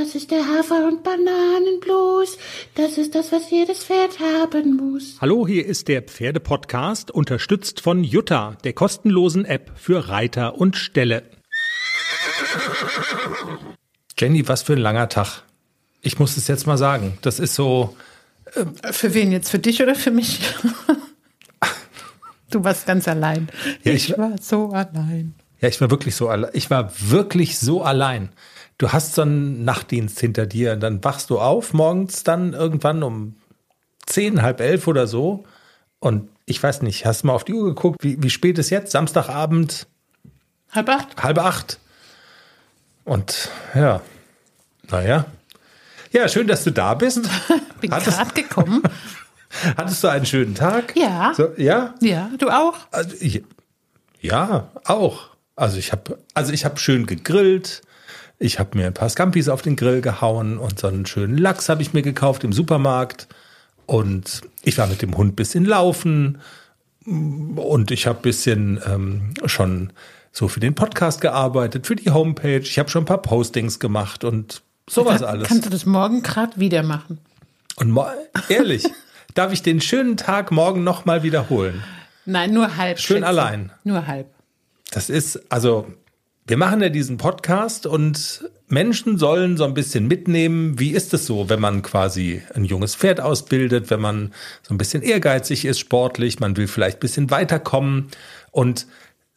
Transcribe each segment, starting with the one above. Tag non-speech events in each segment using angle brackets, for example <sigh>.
das ist der Hafer- und Bananenblues. Das ist das, was jedes Pferd haben muss. Hallo, hier ist der Pferdepodcast, unterstützt von Jutta, der kostenlosen App für Reiter und Ställe. Jenny, was für ein langer Tag. Ich muss es jetzt mal sagen. Das ist so. Äh für wen jetzt? Für dich oder für mich? <laughs> du warst ganz allein. Ja, ich, ich war so allein. Ja, ich war wirklich so allein. Ich war wirklich so allein. Du hast so einen Nachtdienst hinter dir und dann wachst du auf morgens dann irgendwann um zehn, halb elf oder so. Und ich weiß nicht, hast du mal auf die Uhr geguckt? Wie, wie spät ist jetzt? Samstagabend? Halb acht. Halb acht. Und ja, naja. Ja, schön, dass du da bist. <laughs> Bin gerade gekommen. <laughs> Hattest du einen schönen Tag? Ja. So, ja? Ja, du auch? Also, ja, auch. Also ich habe also ich habe schön gegrillt. Ich habe mir ein paar Scampis auf den Grill gehauen und so einen schönen Lachs habe ich mir gekauft im Supermarkt. Und ich war mit dem Hund bisschen laufen und ich habe bisschen ähm, schon so für den Podcast gearbeitet, für die Homepage. Ich habe schon ein paar Postings gemacht und sowas alles. Kannst du das morgen gerade wieder machen? Und ehrlich, <laughs> darf ich den schönen Tag morgen noch mal wiederholen? Nein, nur halb. Schön Schätze. allein. Nur halb. Das ist, also, wir machen ja diesen Podcast und Menschen sollen so ein bisschen mitnehmen, wie ist es so, wenn man quasi ein junges Pferd ausbildet, wenn man so ein bisschen ehrgeizig ist, sportlich, man will vielleicht ein bisschen weiterkommen und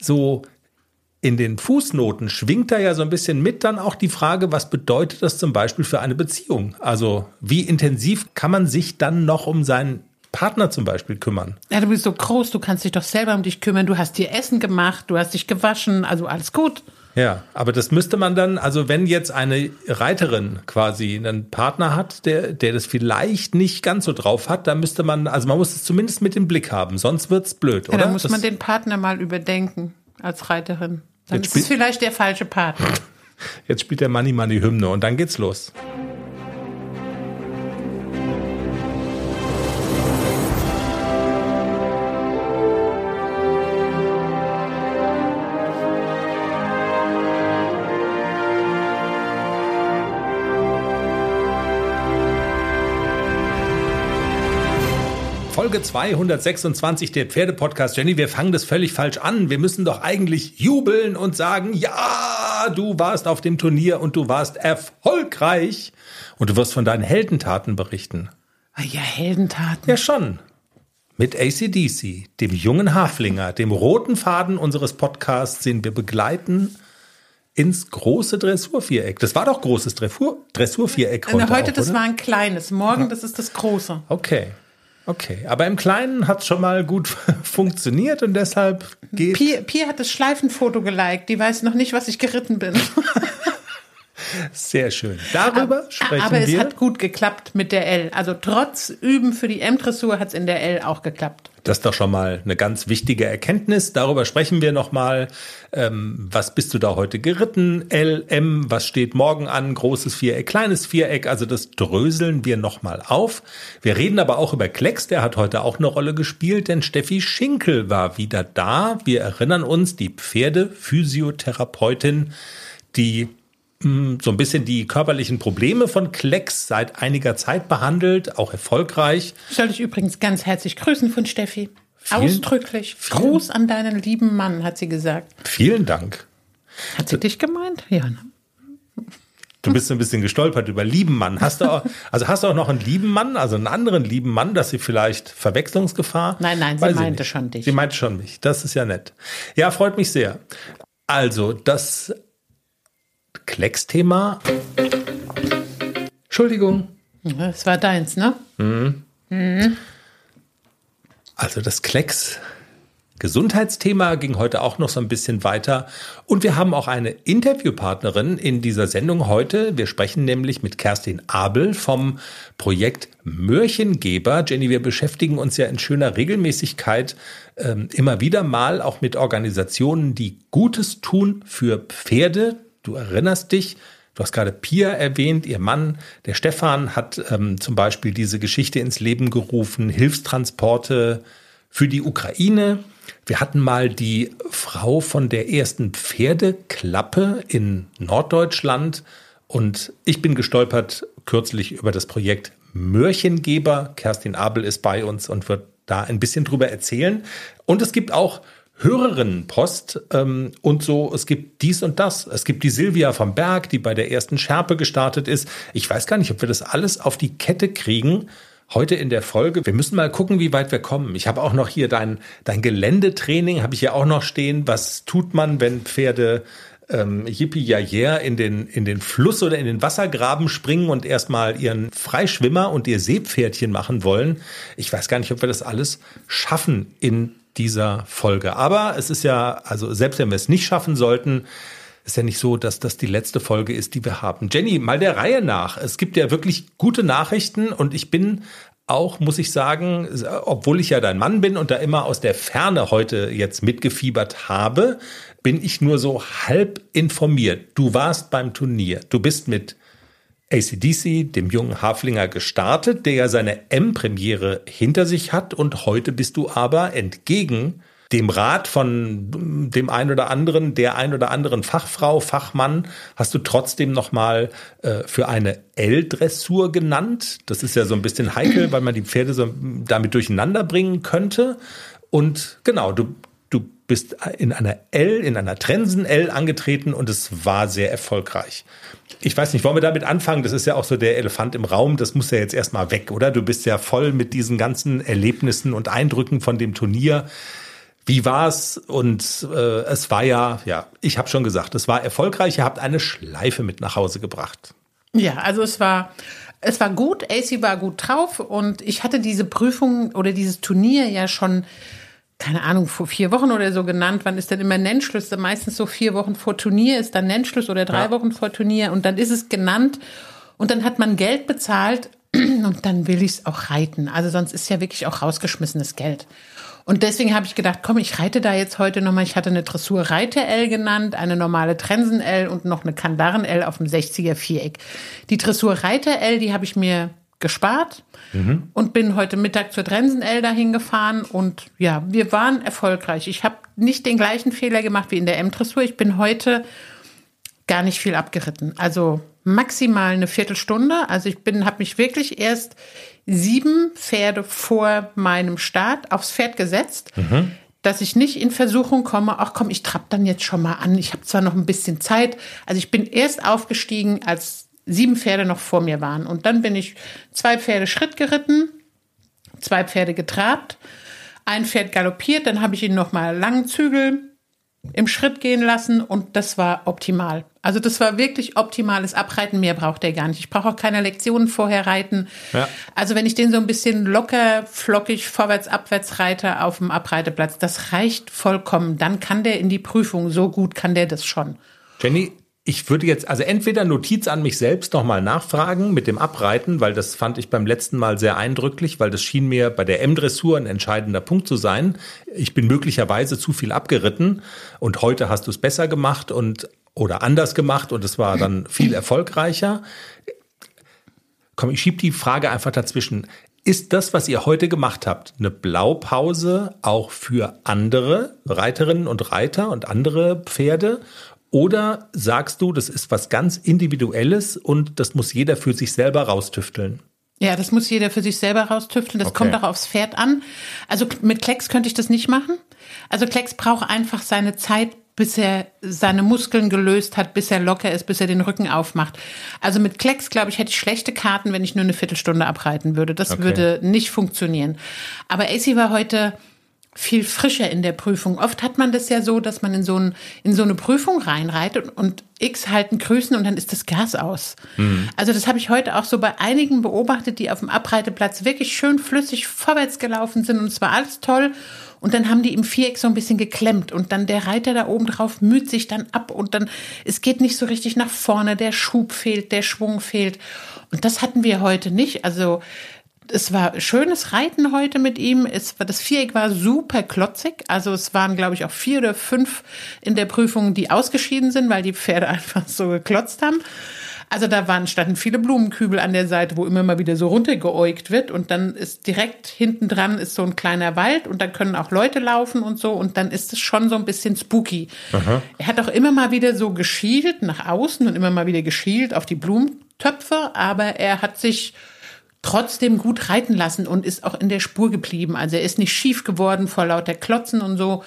so in den Fußnoten schwingt da ja so ein bisschen mit dann auch die Frage, was bedeutet das zum Beispiel für eine Beziehung? Also wie intensiv kann man sich dann noch um seinen Partner zum Beispiel kümmern? Ja, du bist so groß, du kannst dich doch selber um dich kümmern. Du hast dir Essen gemacht, du hast dich gewaschen, also alles gut. Ja, aber das müsste man dann, also wenn jetzt eine Reiterin quasi einen Partner hat, der, der das vielleicht nicht ganz so drauf hat, dann müsste man, also man muss es zumindest mit im Blick haben, sonst wird's blöd, Ja, oder? dann muss das, man den Partner mal überdenken als Reiterin. Dann ist es vielleicht der falsche Partner. <laughs> jetzt spielt der Money Money Hymne und dann geht's los. Folge 226 der Pferdepodcast. Jenny, wir fangen das völlig falsch an. Wir müssen doch eigentlich jubeln und sagen, ja, du warst auf dem Turnier und du warst erfolgreich. Und du wirst von deinen Heldentaten berichten. Ah Ja, Heldentaten. Ja, schon. Mit ACDC, dem jungen Haflinger, dem roten Faden unseres Podcasts, den wir begleiten ins große Dressurviereck. Das war doch großes Dressur Dressurviereck heute. heute auch, das oder? war ein kleines, morgen das ist das große. Okay. Okay, aber im Kleinen hat es schon mal gut <laughs> funktioniert und deshalb geht. Pia, Pia hat das Schleifenfoto geliked, die weiß noch nicht, was ich geritten bin. <laughs> Sehr schön. Darüber sprechen Aber es wir. hat gut geklappt mit der L. Also trotz Üben für die M-Dressur hat es in der L auch geklappt. Das ist doch schon mal eine ganz wichtige Erkenntnis. Darüber sprechen wir nochmal. Ähm, was bist du da heute geritten? L, M, was steht morgen an? Großes Viereck, kleines Viereck. Also das dröseln wir nochmal auf. Wir reden aber auch über Klecks. Der hat heute auch eine Rolle gespielt, denn Steffi Schinkel war wieder da. Wir erinnern uns, die Pferdephysiotherapeutin, die so ein bisschen die körperlichen Probleme von Klecks seit einiger Zeit behandelt, auch erfolgreich. Soll ich übrigens ganz herzlich grüßen von Steffi. Vielen- Ausdrücklich. vielen- Gruß an deinen lieben Mann, hat sie gesagt. Vielen Dank. Hat sie dich gemeint? Ja. Ne? Du bist so ein bisschen gestolpert über lieben Mann. Hast du auch, also hast du auch noch einen lieben Mann, also einen anderen lieben Mann, dass sie vielleicht Verwechslungsgefahr? Nein, nein, sie Weiß meinte schon dich. Sie meinte schon mich. Das ist ja nett. Ja, freut mich sehr. Also, das Klecks-Thema. Entschuldigung. Das war deins, ne? Also das Klecks Gesundheitsthema ging heute auch noch so ein bisschen weiter. Und wir haben auch eine Interviewpartnerin in dieser Sendung heute. Wir sprechen nämlich mit Kerstin Abel vom Projekt Mörchengeber. Jenny, wir beschäftigen uns ja in schöner Regelmäßigkeit ähm, immer wieder mal auch mit Organisationen, die Gutes tun für Pferde. Du erinnerst dich, Du hast gerade Pia erwähnt, ihr Mann, der Stefan, hat ähm, zum Beispiel diese Geschichte ins Leben gerufen, Hilfstransporte für die Ukraine. Wir hatten mal die Frau von der ersten Pferdeklappe in Norddeutschland Und ich bin gestolpert kürzlich über das Projekt Mörchengeber. Kerstin Abel ist bei uns und wird da ein bisschen drüber erzählen. Und es gibt auch Hörerinnenpost ähm, und so, es gibt dies und das. Es gibt die Silvia vom Berg, die bei der ersten Schärpe gestartet ist. Ich weiß gar nicht, ob wir das alles auf die Kette kriegen. Heute in der Folge. Wir müssen mal gucken, wie weit wir kommen. Ich habe auch noch hier dein, dein Geländetraining, habe ich ja auch noch stehen. Was tut man, wenn Pferde ähm, Yippie ja in den, in den Fluss oder in den Wassergraben springen und erstmal ihren Freischwimmer und ihr Seepferdchen machen wollen. Ich weiß gar nicht, ob wir das alles schaffen in dieser Folge. Aber es ist ja, also selbst wenn wir es nicht schaffen sollten, ist ja nicht so, dass das die letzte Folge ist, die wir haben. Jenny, mal der Reihe nach. Es gibt ja wirklich gute Nachrichten und ich bin auch, muss ich sagen, obwohl ich ja dein Mann bin und da immer aus der Ferne heute jetzt mitgefiebert habe, bin ich nur so halb informiert. Du warst beim Turnier. Du bist mit ACDC, dem jungen Haflinger, gestartet, der ja seine M-Premiere hinter sich hat. Und heute bist du aber entgegen dem Rat von dem ein oder anderen, der ein oder anderen Fachfrau, Fachmann, hast du trotzdem nochmal äh, für eine L-Dressur genannt. Das ist ja so ein bisschen heikel, weil man die Pferde so damit durcheinander bringen könnte. Und genau, du bist in einer L, in einer Trensen L angetreten und es war sehr erfolgreich. Ich weiß nicht, wollen wir damit anfangen? Das ist ja auch so der Elefant im Raum. Das muss ja jetzt erstmal weg, oder? Du bist ja voll mit diesen ganzen Erlebnissen und Eindrücken von dem Turnier. Wie war's? Und äh, es war ja, ja, ich habe schon gesagt, es war erfolgreich. Ihr habt eine Schleife mit nach Hause gebracht. Ja, also es war, es war gut. AC war gut drauf und ich hatte diese Prüfung oder dieses Turnier ja schon keine Ahnung, vor vier Wochen oder so genannt. Wann ist denn immer Nennschluss? Meistens so vier Wochen vor Turnier ist dann Nennschluss oder drei ja. Wochen vor Turnier und dann ist es genannt und dann hat man Geld bezahlt <clears throat> und dann will ich es auch reiten. Also sonst ist ja wirklich auch rausgeschmissenes Geld. Und deswegen habe ich gedacht, komm, ich reite da jetzt heute nochmal. Ich hatte eine Dressur Reiter L genannt, eine normale Trensen L und noch eine Kandaren L auf dem 60er Viereck. Die Dressur Reiter L, die habe ich mir gespart mhm. und bin heute Mittag zur Trensen-L dahin gefahren und ja, wir waren erfolgreich. Ich habe nicht den gleichen Fehler gemacht wie in der M-Dressur. Ich bin heute gar nicht viel abgeritten. Also maximal eine Viertelstunde. Also ich bin, habe mich wirklich erst sieben Pferde vor meinem Start aufs Pferd gesetzt. Mhm dass ich nicht in Versuchung komme, ach komm, ich trapp dann jetzt schon mal an. Ich habe zwar noch ein bisschen Zeit. Also ich bin erst aufgestiegen, als sieben Pferde noch vor mir waren. Und dann bin ich zwei Pferde Schritt geritten, zwei Pferde getrabt, ein Pferd galoppiert, dann habe ich ihn noch mal langen Zügel im Schritt gehen lassen und das war optimal. Also das war wirklich optimales Abreiten. Mehr braucht er gar nicht. Ich brauche auch keine Lektionen vorher reiten. Ja. Also wenn ich den so ein bisschen locker, flockig, vorwärts, abwärts reite auf dem Abreiteplatz, das reicht vollkommen. Dann kann der in die Prüfung. So gut kann der das schon. Jenny, ich würde jetzt also entweder Notiz an mich selbst nochmal nachfragen mit dem Abreiten, weil das fand ich beim letzten Mal sehr eindrücklich, weil das schien mir bei der M-Dressur ein entscheidender Punkt zu sein. Ich bin möglicherweise zu viel abgeritten und heute hast du es besser gemacht und oder anders gemacht und es war dann viel <laughs> erfolgreicher. Komm, ich schieb die Frage einfach dazwischen. Ist das, was ihr heute gemacht habt, eine Blaupause auch für andere Reiterinnen und Reiter und andere Pferde? Oder sagst du, das ist was ganz Individuelles und das muss jeder für sich selber raustüfteln? Ja, das muss jeder für sich selber raustüfteln. Das okay. kommt auch aufs Pferd an. Also mit Klecks könnte ich das nicht machen. Also Klecks braucht einfach seine Zeit, bis er seine Muskeln gelöst hat, bis er locker ist, bis er den Rücken aufmacht. Also mit Klecks, glaube ich, hätte ich schlechte Karten, wenn ich nur eine Viertelstunde abreiten würde. Das okay. würde nicht funktionieren. Aber AC war heute viel frischer in der Prüfung. Oft hat man das ja so, dass man in so, ein, in so eine Prüfung reinreitet und X halten Grüßen und dann ist das Gas aus. Mhm. Also das habe ich heute auch so bei einigen beobachtet, die auf dem Abreiteplatz wirklich schön flüssig vorwärts gelaufen sind und es war alles toll. Und dann haben die im Viereck so ein bisschen geklemmt und dann der Reiter da oben drauf müht sich dann ab und dann, es geht nicht so richtig nach vorne, der Schub fehlt, der Schwung fehlt. Und das hatten wir heute nicht. Also es war schönes Reiten heute mit ihm. Es war, das Viereck war super klotzig. Also es waren, glaube ich, auch vier oder fünf in der Prüfung, die ausgeschieden sind, weil die Pferde <laughs> einfach so geklotzt haben. Also da waren, standen viele Blumenkübel an der Seite, wo immer mal wieder so runtergeäugt wird und dann ist direkt hinten dran ist so ein kleiner Wald und da können auch Leute laufen und so und dann ist es schon so ein bisschen spooky. Aha. Er hat auch immer mal wieder so geschielt nach außen und immer mal wieder geschielt auf die Blumentöpfe, aber er hat sich trotzdem gut reiten lassen und ist auch in der Spur geblieben. Also er ist nicht schief geworden vor lauter Klotzen und so.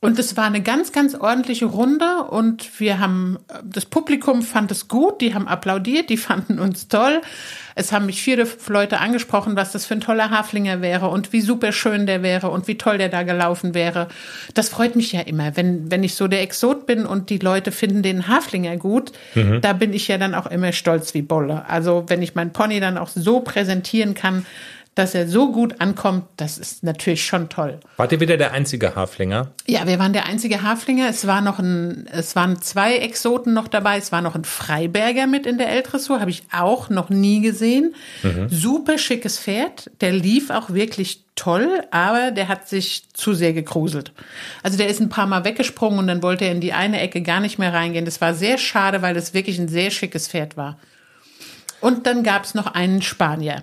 Und es war eine ganz, ganz ordentliche Runde und wir haben, das Publikum fand es gut, die haben applaudiert, die <laughs> fanden uns toll. Es haben mich viele Leute angesprochen, was das für ein toller Haflinger wäre und wie super schön der wäre und wie toll der da gelaufen wäre. Das freut mich ja immer, wenn, wenn ich so der Exot bin und die Leute finden den Haflinger gut, mhm. da bin ich ja dann auch immer stolz wie Bolle. Also wenn ich meinen Pony dann auch so präsentieren kann, dass er so gut ankommt, das ist natürlich schon toll. Wart ihr wieder der einzige Haflinger? Ja, wir waren der einzige Haflinger. Es war noch ein, es waren zwei Exoten noch dabei. Es war noch ein Freiberger mit in der L-Dressur, habe ich auch noch nie gesehen. Mhm. Super schickes Pferd. Der lief auch wirklich toll, aber der hat sich zu sehr gekruselt. Also der ist ein paar Mal weggesprungen und dann wollte er in die eine Ecke gar nicht mehr reingehen. Das war sehr schade, weil es wirklich ein sehr schickes Pferd war. Und dann gab es noch einen Spanier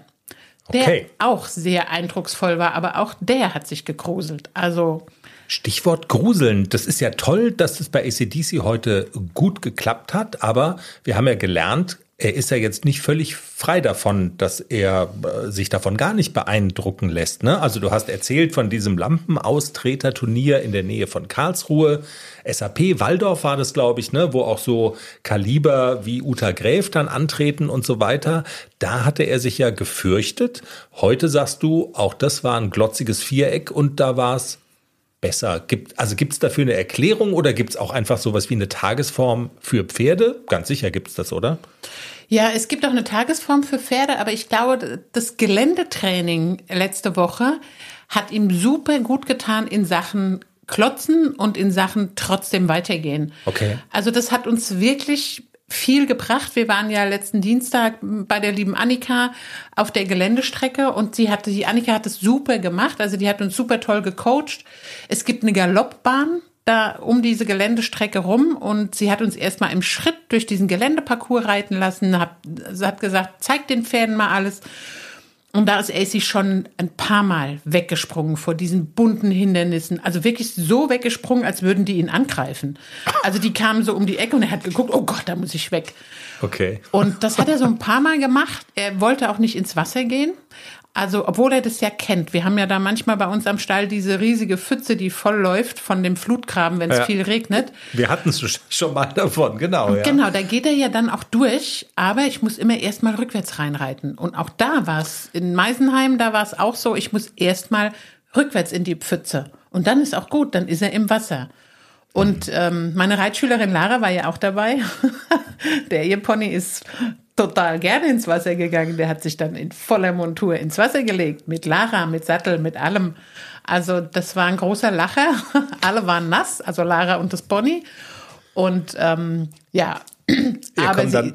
der okay. auch sehr eindrucksvoll war, aber auch der hat sich gegruselt. Also Stichwort Gruseln. Das ist ja toll, dass es bei ACDC heute gut geklappt hat, aber wir haben ja gelernt, er ist ja jetzt nicht völlig frei davon, dass er äh, sich davon gar nicht beeindrucken lässt. Ne? Also du hast erzählt von diesem Lampenaustreter-Turnier in der Nähe von Karlsruhe. SAP Waldorf war das, glaube ich, ne? wo auch so Kaliber wie Uta Gräf dann antreten und so weiter. Da hatte er sich ja gefürchtet. Heute sagst du, auch das war ein glotziges Viereck und da war es besser? Gibt, also gibt es dafür eine Erklärung oder gibt es auch einfach sowas wie eine Tagesform für Pferde? Ganz sicher gibt es das, oder? Ja, es gibt auch eine Tagesform für Pferde, aber ich glaube, das Geländetraining letzte Woche hat ihm super gut getan in Sachen Klotzen und in Sachen trotzdem weitergehen. Okay. Also das hat uns wirklich viel gebracht. Wir waren ja letzten Dienstag bei der lieben Annika auf der Geländestrecke und sie hatte, die Annika hat es super gemacht. Also die hat uns super toll gecoacht. Es gibt eine Galoppbahn da um diese Geländestrecke rum und sie hat uns erstmal im Schritt durch diesen Geländeparcours reiten lassen, hat, hat gesagt, zeig den Pferden mal alles. Und da ist AC schon ein paar Mal weggesprungen vor diesen bunten Hindernissen. Also wirklich so weggesprungen, als würden die ihn angreifen. Also die kamen so um die Ecke und er hat geguckt, oh Gott, da muss ich weg. Okay. Und das hat er so ein paar Mal gemacht. Er wollte auch nicht ins Wasser gehen. Also, obwohl er das ja kennt. Wir haben ja da manchmal bei uns am Stall diese riesige Pfütze, die voll läuft von dem Flutgraben, wenn es ja. viel regnet. Wir hatten es schon mal davon, genau. Ja. Genau, da geht er ja dann auch durch, aber ich muss immer erstmal rückwärts reinreiten. Und auch da war es, in Meisenheim, da war es auch so, ich muss erstmal rückwärts in die Pfütze. Und dann ist auch gut, dann ist er im Wasser. Und ähm, meine Reitschülerin Lara war ja auch dabei. <laughs> Der ihr Pony ist total gerne ins Wasser gegangen. Der hat sich dann in voller Montur ins Wasser gelegt, mit Lara, mit Sattel, mit allem. Also das war ein großer Lacher. <laughs> Alle waren nass, also Lara und das Pony. Und ähm, ja, aber sie,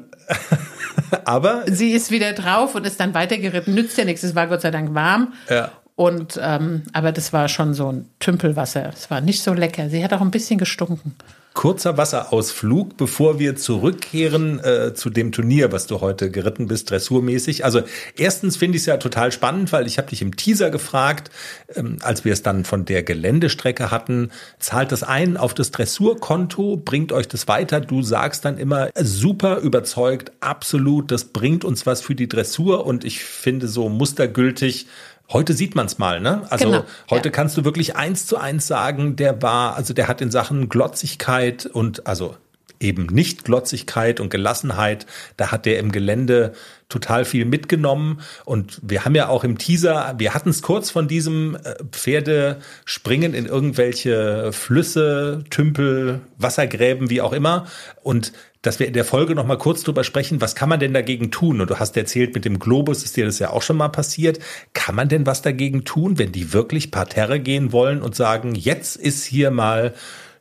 <laughs> aber sie ist wieder drauf und ist dann weitergeritten. Nützt ja nichts, es war Gott sei Dank warm. Ja. Und ähm, aber das war schon so ein Tümpelwasser. Es war nicht so lecker. Sie hat auch ein bisschen gestunken kurzer Wasserausflug, bevor wir zurückkehren äh, zu dem Turnier, was du heute geritten bist, dressurmäßig. Also erstens finde ich es ja total spannend, weil ich habe dich im Teaser gefragt, ähm, als wir es dann von der Geländestrecke hatten, zahlt das ein auf das Dressurkonto, bringt euch das weiter. Du sagst dann immer super überzeugt, absolut, das bringt uns was für die Dressur und ich finde so mustergültig, Heute sieht man es mal, ne? Also genau, heute ja. kannst du wirklich eins zu eins sagen, der war, also der hat in Sachen Glotzigkeit und also eben nicht Glotzigkeit und Gelassenheit, da hat der im Gelände total viel mitgenommen. Und wir haben ja auch im Teaser, wir hatten es kurz von diesem äh, Pferdespringen in irgendwelche Flüsse, Tümpel, Wassergräben, wie auch immer. Und dass wir in der Folge noch mal kurz drüber sprechen, was kann man denn dagegen tun? Und du hast erzählt, mit dem Globus ist dir das ja auch schon mal passiert. Kann man denn was dagegen tun, wenn die wirklich Parterre gehen wollen und sagen, jetzt ist hier mal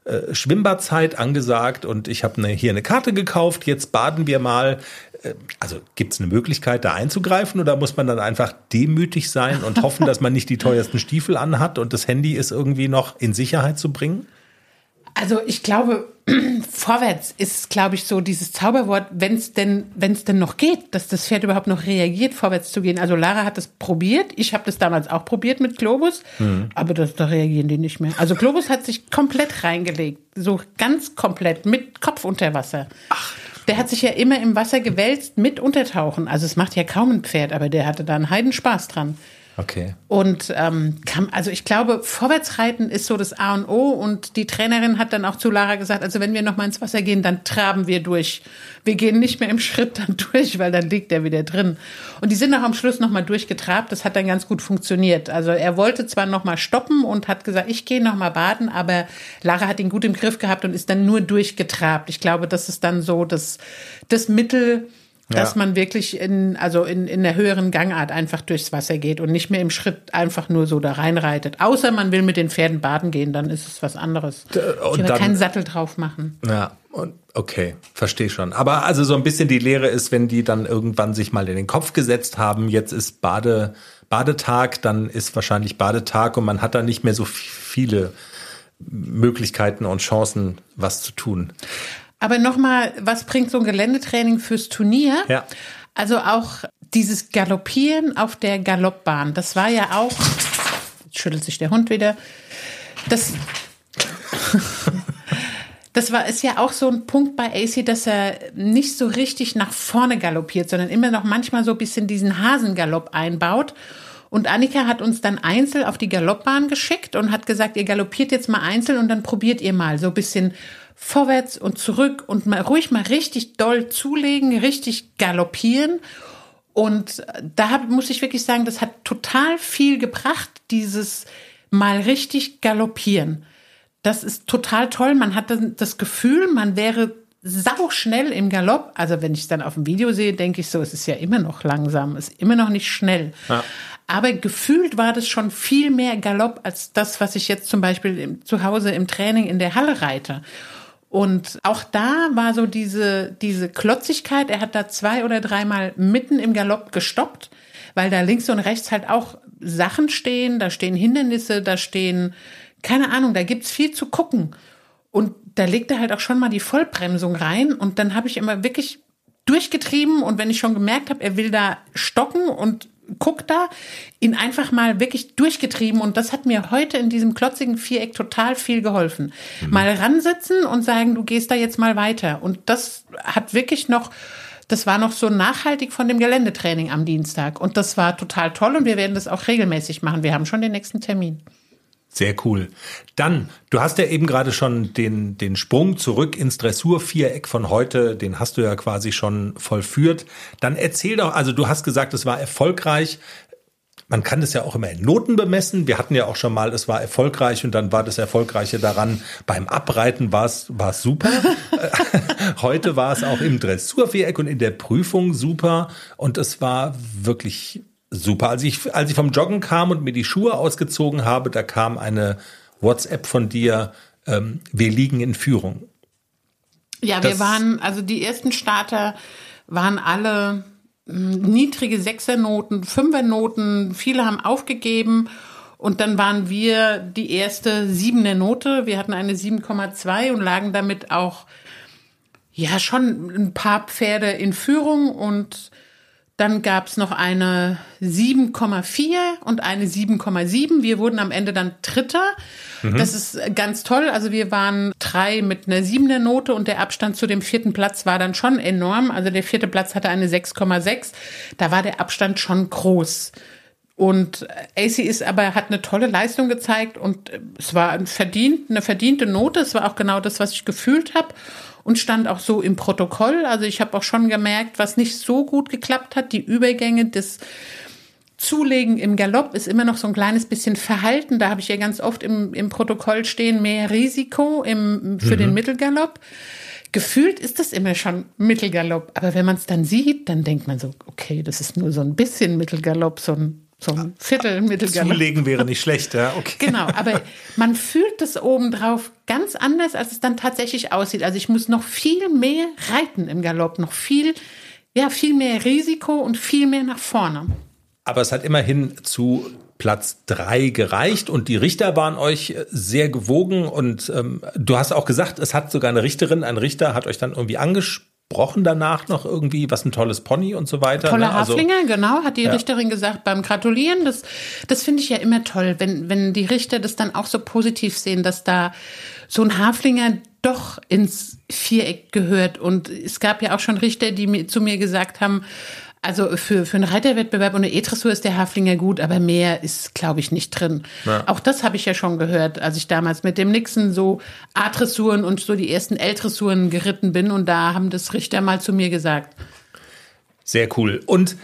äh, Schwimmbadzeit angesagt und ich habe ne, hier eine Karte gekauft, jetzt baden wir mal. Äh, also gibt es eine Möglichkeit, da einzugreifen oder muss man dann einfach demütig sein und hoffen, dass man nicht die <laughs> teuersten Stiefel anhat und das Handy ist irgendwie noch in Sicherheit zu bringen? Also ich glaube, <clears throat> vorwärts ist, glaube ich, so dieses Zauberwort, wenn es denn, wenn es denn noch geht, dass das Pferd überhaupt noch reagiert, vorwärts zu gehen. Also Lara hat das probiert. Ich habe das damals auch probiert mit Globus, mhm. aber das, da reagieren die nicht mehr. Also Globus hat sich komplett reingelegt, so ganz komplett mit Kopf unter Wasser. Ach. Der hat sich ja immer im Wasser gewälzt mit Untertauchen. Also es macht ja kaum ein Pferd, aber der hatte da einen Heidenspaß dran. Okay. Und ähm, kann, also ich glaube, Vorwärtsreiten ist so das A und O. Und die Trainerin hat dann auch zu Lara gesagt, also wenn wir noch mal ins Wasser gehen, dann traben wir durch. Wir gehen nicht mehr im Schritt dann <laughs> durch, weil dann liegt er wieder drin. Und die sind auch am Schluss noch mal durchgetrabt. Das hat dann ganz gut funktioniert. Also er wollte zwar noch mal stoppen und hat gesagt, ich gehe noch mal baden, aber Lara hat ihn gut im Griff gehabt und ist dann nur durchgetrabt. Ich glaube, das ist dann so das, das Mittel, dass ja. man wirklich in, also in, in der höheren Gangart einfach durchs Wasser geht und nicht mehr im Schritt einfach nur so da reinreitet. Außer man will mit den Pferden baden gehen, dann ist es was anderes. Und ich will keinen Sattel drauf machen. Ja, und okay, verstehe schon. Aber also so ein bisschen die Lehre ist, wenn die dann irgendwann sich mal in den Kopf gesetzt haben, jetzt ist Bade, Badetag, dann ist wahrscheinlich Badetag und man hat da nicht mehr so viele Möglichkeiten und Chancen, was zu tun. Aber nochmal, was bringt so ein Geländetraining fürs Turnier? Ja. Also auch dieses Galoppieren auf der Galoppbahn, das war ja auch, jetzt schüttelt sich der Hund wieder, das, <laughs> das war, ist ja auch so ein Punkt bei AC, dass er nicht so richtig nach vorne galoppiert, sondern immer noch manchmal so ein bisschen diesen Hasengalopp einbaut. Und Annika hat uns dann einzeln auf die Galoppbahn geschickt und hat gesagt, ihr galoppiert jetzt mal einzeln und dann probiert ihr mal so ein bisschen vorwärts und zurück und mal ruhig mal richtig doll zulegen, richtig galoppieren. Und da muss ich wirklich sagen, das hat total viel gebracht, dieses mal richtig galoppieren. Das ist total toll. Man hat das Gefühl, man wäre sau schnell im Galopp. Also wenn ich es dann auf dem Video sehe, denke ich so, es ist ja immer noch langsam, es ist immer noch nicht schnell. Ja. Aber gefühlt war das schon viel mehr Galopp als das, was ich jetzt zum Beispiel im, zu Hause im Training in der Halle reite. Und auch da war so diese, diese Klotzigkeit. Er hat da zwei oder dreimal mitten im Galopp gestoppt, weil da links und rechts halt auch Sachen stehen, da stehen Hindernisse, da stehen, keine Ahnung, da gibt's viel zu gucken. Und da legt er halt auch schon mal die Vollbremsung rein und dann habe ich immer wirklich durchgetrieben und wenn ich schon gemerkt habe, er will da stocken und guck da, ihn einfach mal wirklich durchgetrieben und das hat mir heute in diesem klotzigen Viereck total viel geholfen. Mhm. Mal ransitzen und sagen, du gehst da jetzt mal weiter und das hat wirklich noch das war noch so nachhaltig von dem Geländetraining am Dienstag und das war total toll und wir werden das auch regelmäßig machen. Wir haben schon den nächsten Termin. Sehr cool. Dann, du hast ja eben gerade schon den, den Sprung zurück ins Dressurviereck von heute, den hast du ja quasi schon vollführt. Dann erzähl doch, also du hast gesagt, es war erfolgreich. Man kann das ja auch immer in Noten bemessen. Wir hatten ja auch schon mal, es war erfolgreich und dann war das Erfolgreiche daran, beim Abreiten war es, war es super. <laughs> <laughs> heute war es auch im Dressurviereck und in der Prüfung super und es war wirklich super. Als ich, als ich vom Joggen kam und mir die Schuhe ausgezogen habe, da kam eine WhatsApp von dir, ähm, wir liegen in Führung. Ja, das wir waren, also die ersten Starter waren alle hm, niedrige Sechsernoten, Fünfernoten, viele haben aufgegeben und dann waren wir die erste siebene Note. Wir hatten eine 7,2 und lagen damit auch ja schon ein paar Pferde in Führung und dann gab's noch eine 7,4 und eine 7,7. Wir wurden am Ende dann Dritter. Mhm. Das ist ganz toll. Also wir waren drei mit einer siebener Note und der Abstand zu dem vierten Platz war dann schon enorm. Also der vierte Platz hatte eine 6,6. Da war der Abstand schon groß. Und AC ist aber, hat eine tolle Leistung gezeigt und es war ein verdient, eine verdiente Note. Es war auch genau das, was ich gefühlt habe und stand auch so im Protokoll. Also ich habe auch schon gemerkt, was nicht so gut geklappt hat. Die Übergänge des Zulegen im Galopp ist immer noch so ein kleines bisschen verhalten. Da habe ich ja ganz oft im, im Protokoll stehen, mehr Risiko im, für mhm. den Mittelgalopp. Gefühlt ist das immer schon Mittelgalopp, aber wenn man es dann sieht, dann denkt man so, okay, das ist nur so ein bisschen Mittelgalopp, so ein so ein Viertel Mittelgalopp. Zulegen wäre nicht schlecht, ja, okay. Genau, aber man fühlt das obendrauf ganz anders, als es dann tatsächlich aussieht. Also ich muss noch viel mehr reiten im Galopp, noch viel, ja, viel mehr Risiko und viel mehr nach vorne. Aber es hat immerhin zu Platz drei gereicht und die Richter waren euch sehr gewogen und ähm, du hast auch gesagt, es hat sogar eine Richterin, ein Richter hat euch dann irgendwie angesprochen danach noch irgendwie, was ein tolles Pony und so weiter. Tolle ne? Also- Haflinger, genau, hat die Ja. Richterin gesagt beim Gratulieren. Das, das finde ich ja immer toll, wenn, wenn die Richter das dann auch so positiv sehen, dass da so ein Haflinger doch ins Viereck gehört. Und es gab ja auch schon Richter, die mir, zu mir gesagt haben, also für, für einen Reiterwettbewerb und eine E-Dressur ist der Haflinger gut, aber mehr ist, glaube ich, nicht drin. Auch das habe ich ja schon gehört, als ich damals mit dem Nixon so A-Dressuren und so die ersten L-Dressuren geritten bin. Und da haben das Richter mal zu mir gesagt. Sehr cool. Und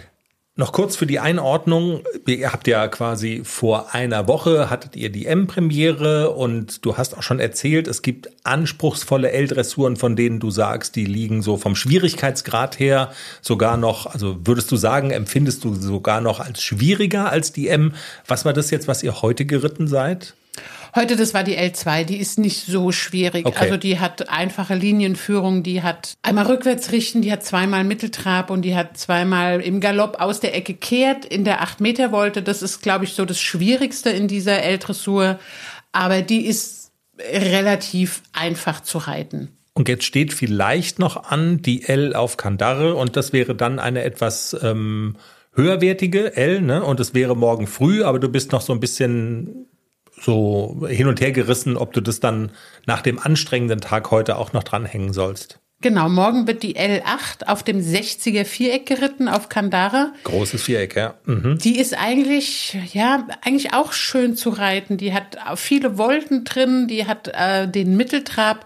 noch kurz für die Einordnung. Ihr habt ja quasi vor einer Woche hattet ihr die M-Premiere und du hast auch schon erzählt, es gibt anspruchsvolle L-Dressuren, von denen du sagst, die liegen so vom Schwierigkeitsgrad her sogar noch, also würdest du sagen, empfindest du sogar noch als schwieriger als die M? Was war das jetzt, was ihr heute geritten seid? Heute, das war die L2, die ist nicht so schwierig. Okay. Also die hat einfache Linienführung, die hat einmal rückwärts richten, die hat zweimal Mitteltrab und die hat zweimal im Galopp aus der Ecke kehrt in der 8 Meter Volte. Das ist, glaube ich, so das Schwierigste in dieser L-Dressur. Aber die ist relativ einfach zu reiten. Und jetzt steht vielleicht noch an die L auf Kandare und das wäre dann eine etwas ähm, höherwertige L, ne? Und es wäre morgen früh, aber du bist noch so ein bisschen so hin und her gerissen, ob du das dann nach dem anstrengenden Tag heute auch noch dranhängen sollst. Genau, morgen wird die L8 auf dem 60er Viereck geritten auf Kandara. Großes Viereck, ja. Mhm. Die ist eigentlich, ja, eigentlich auch schön zu reiten. Die hat viele Volten drin, die hat äh, den Mitteltrab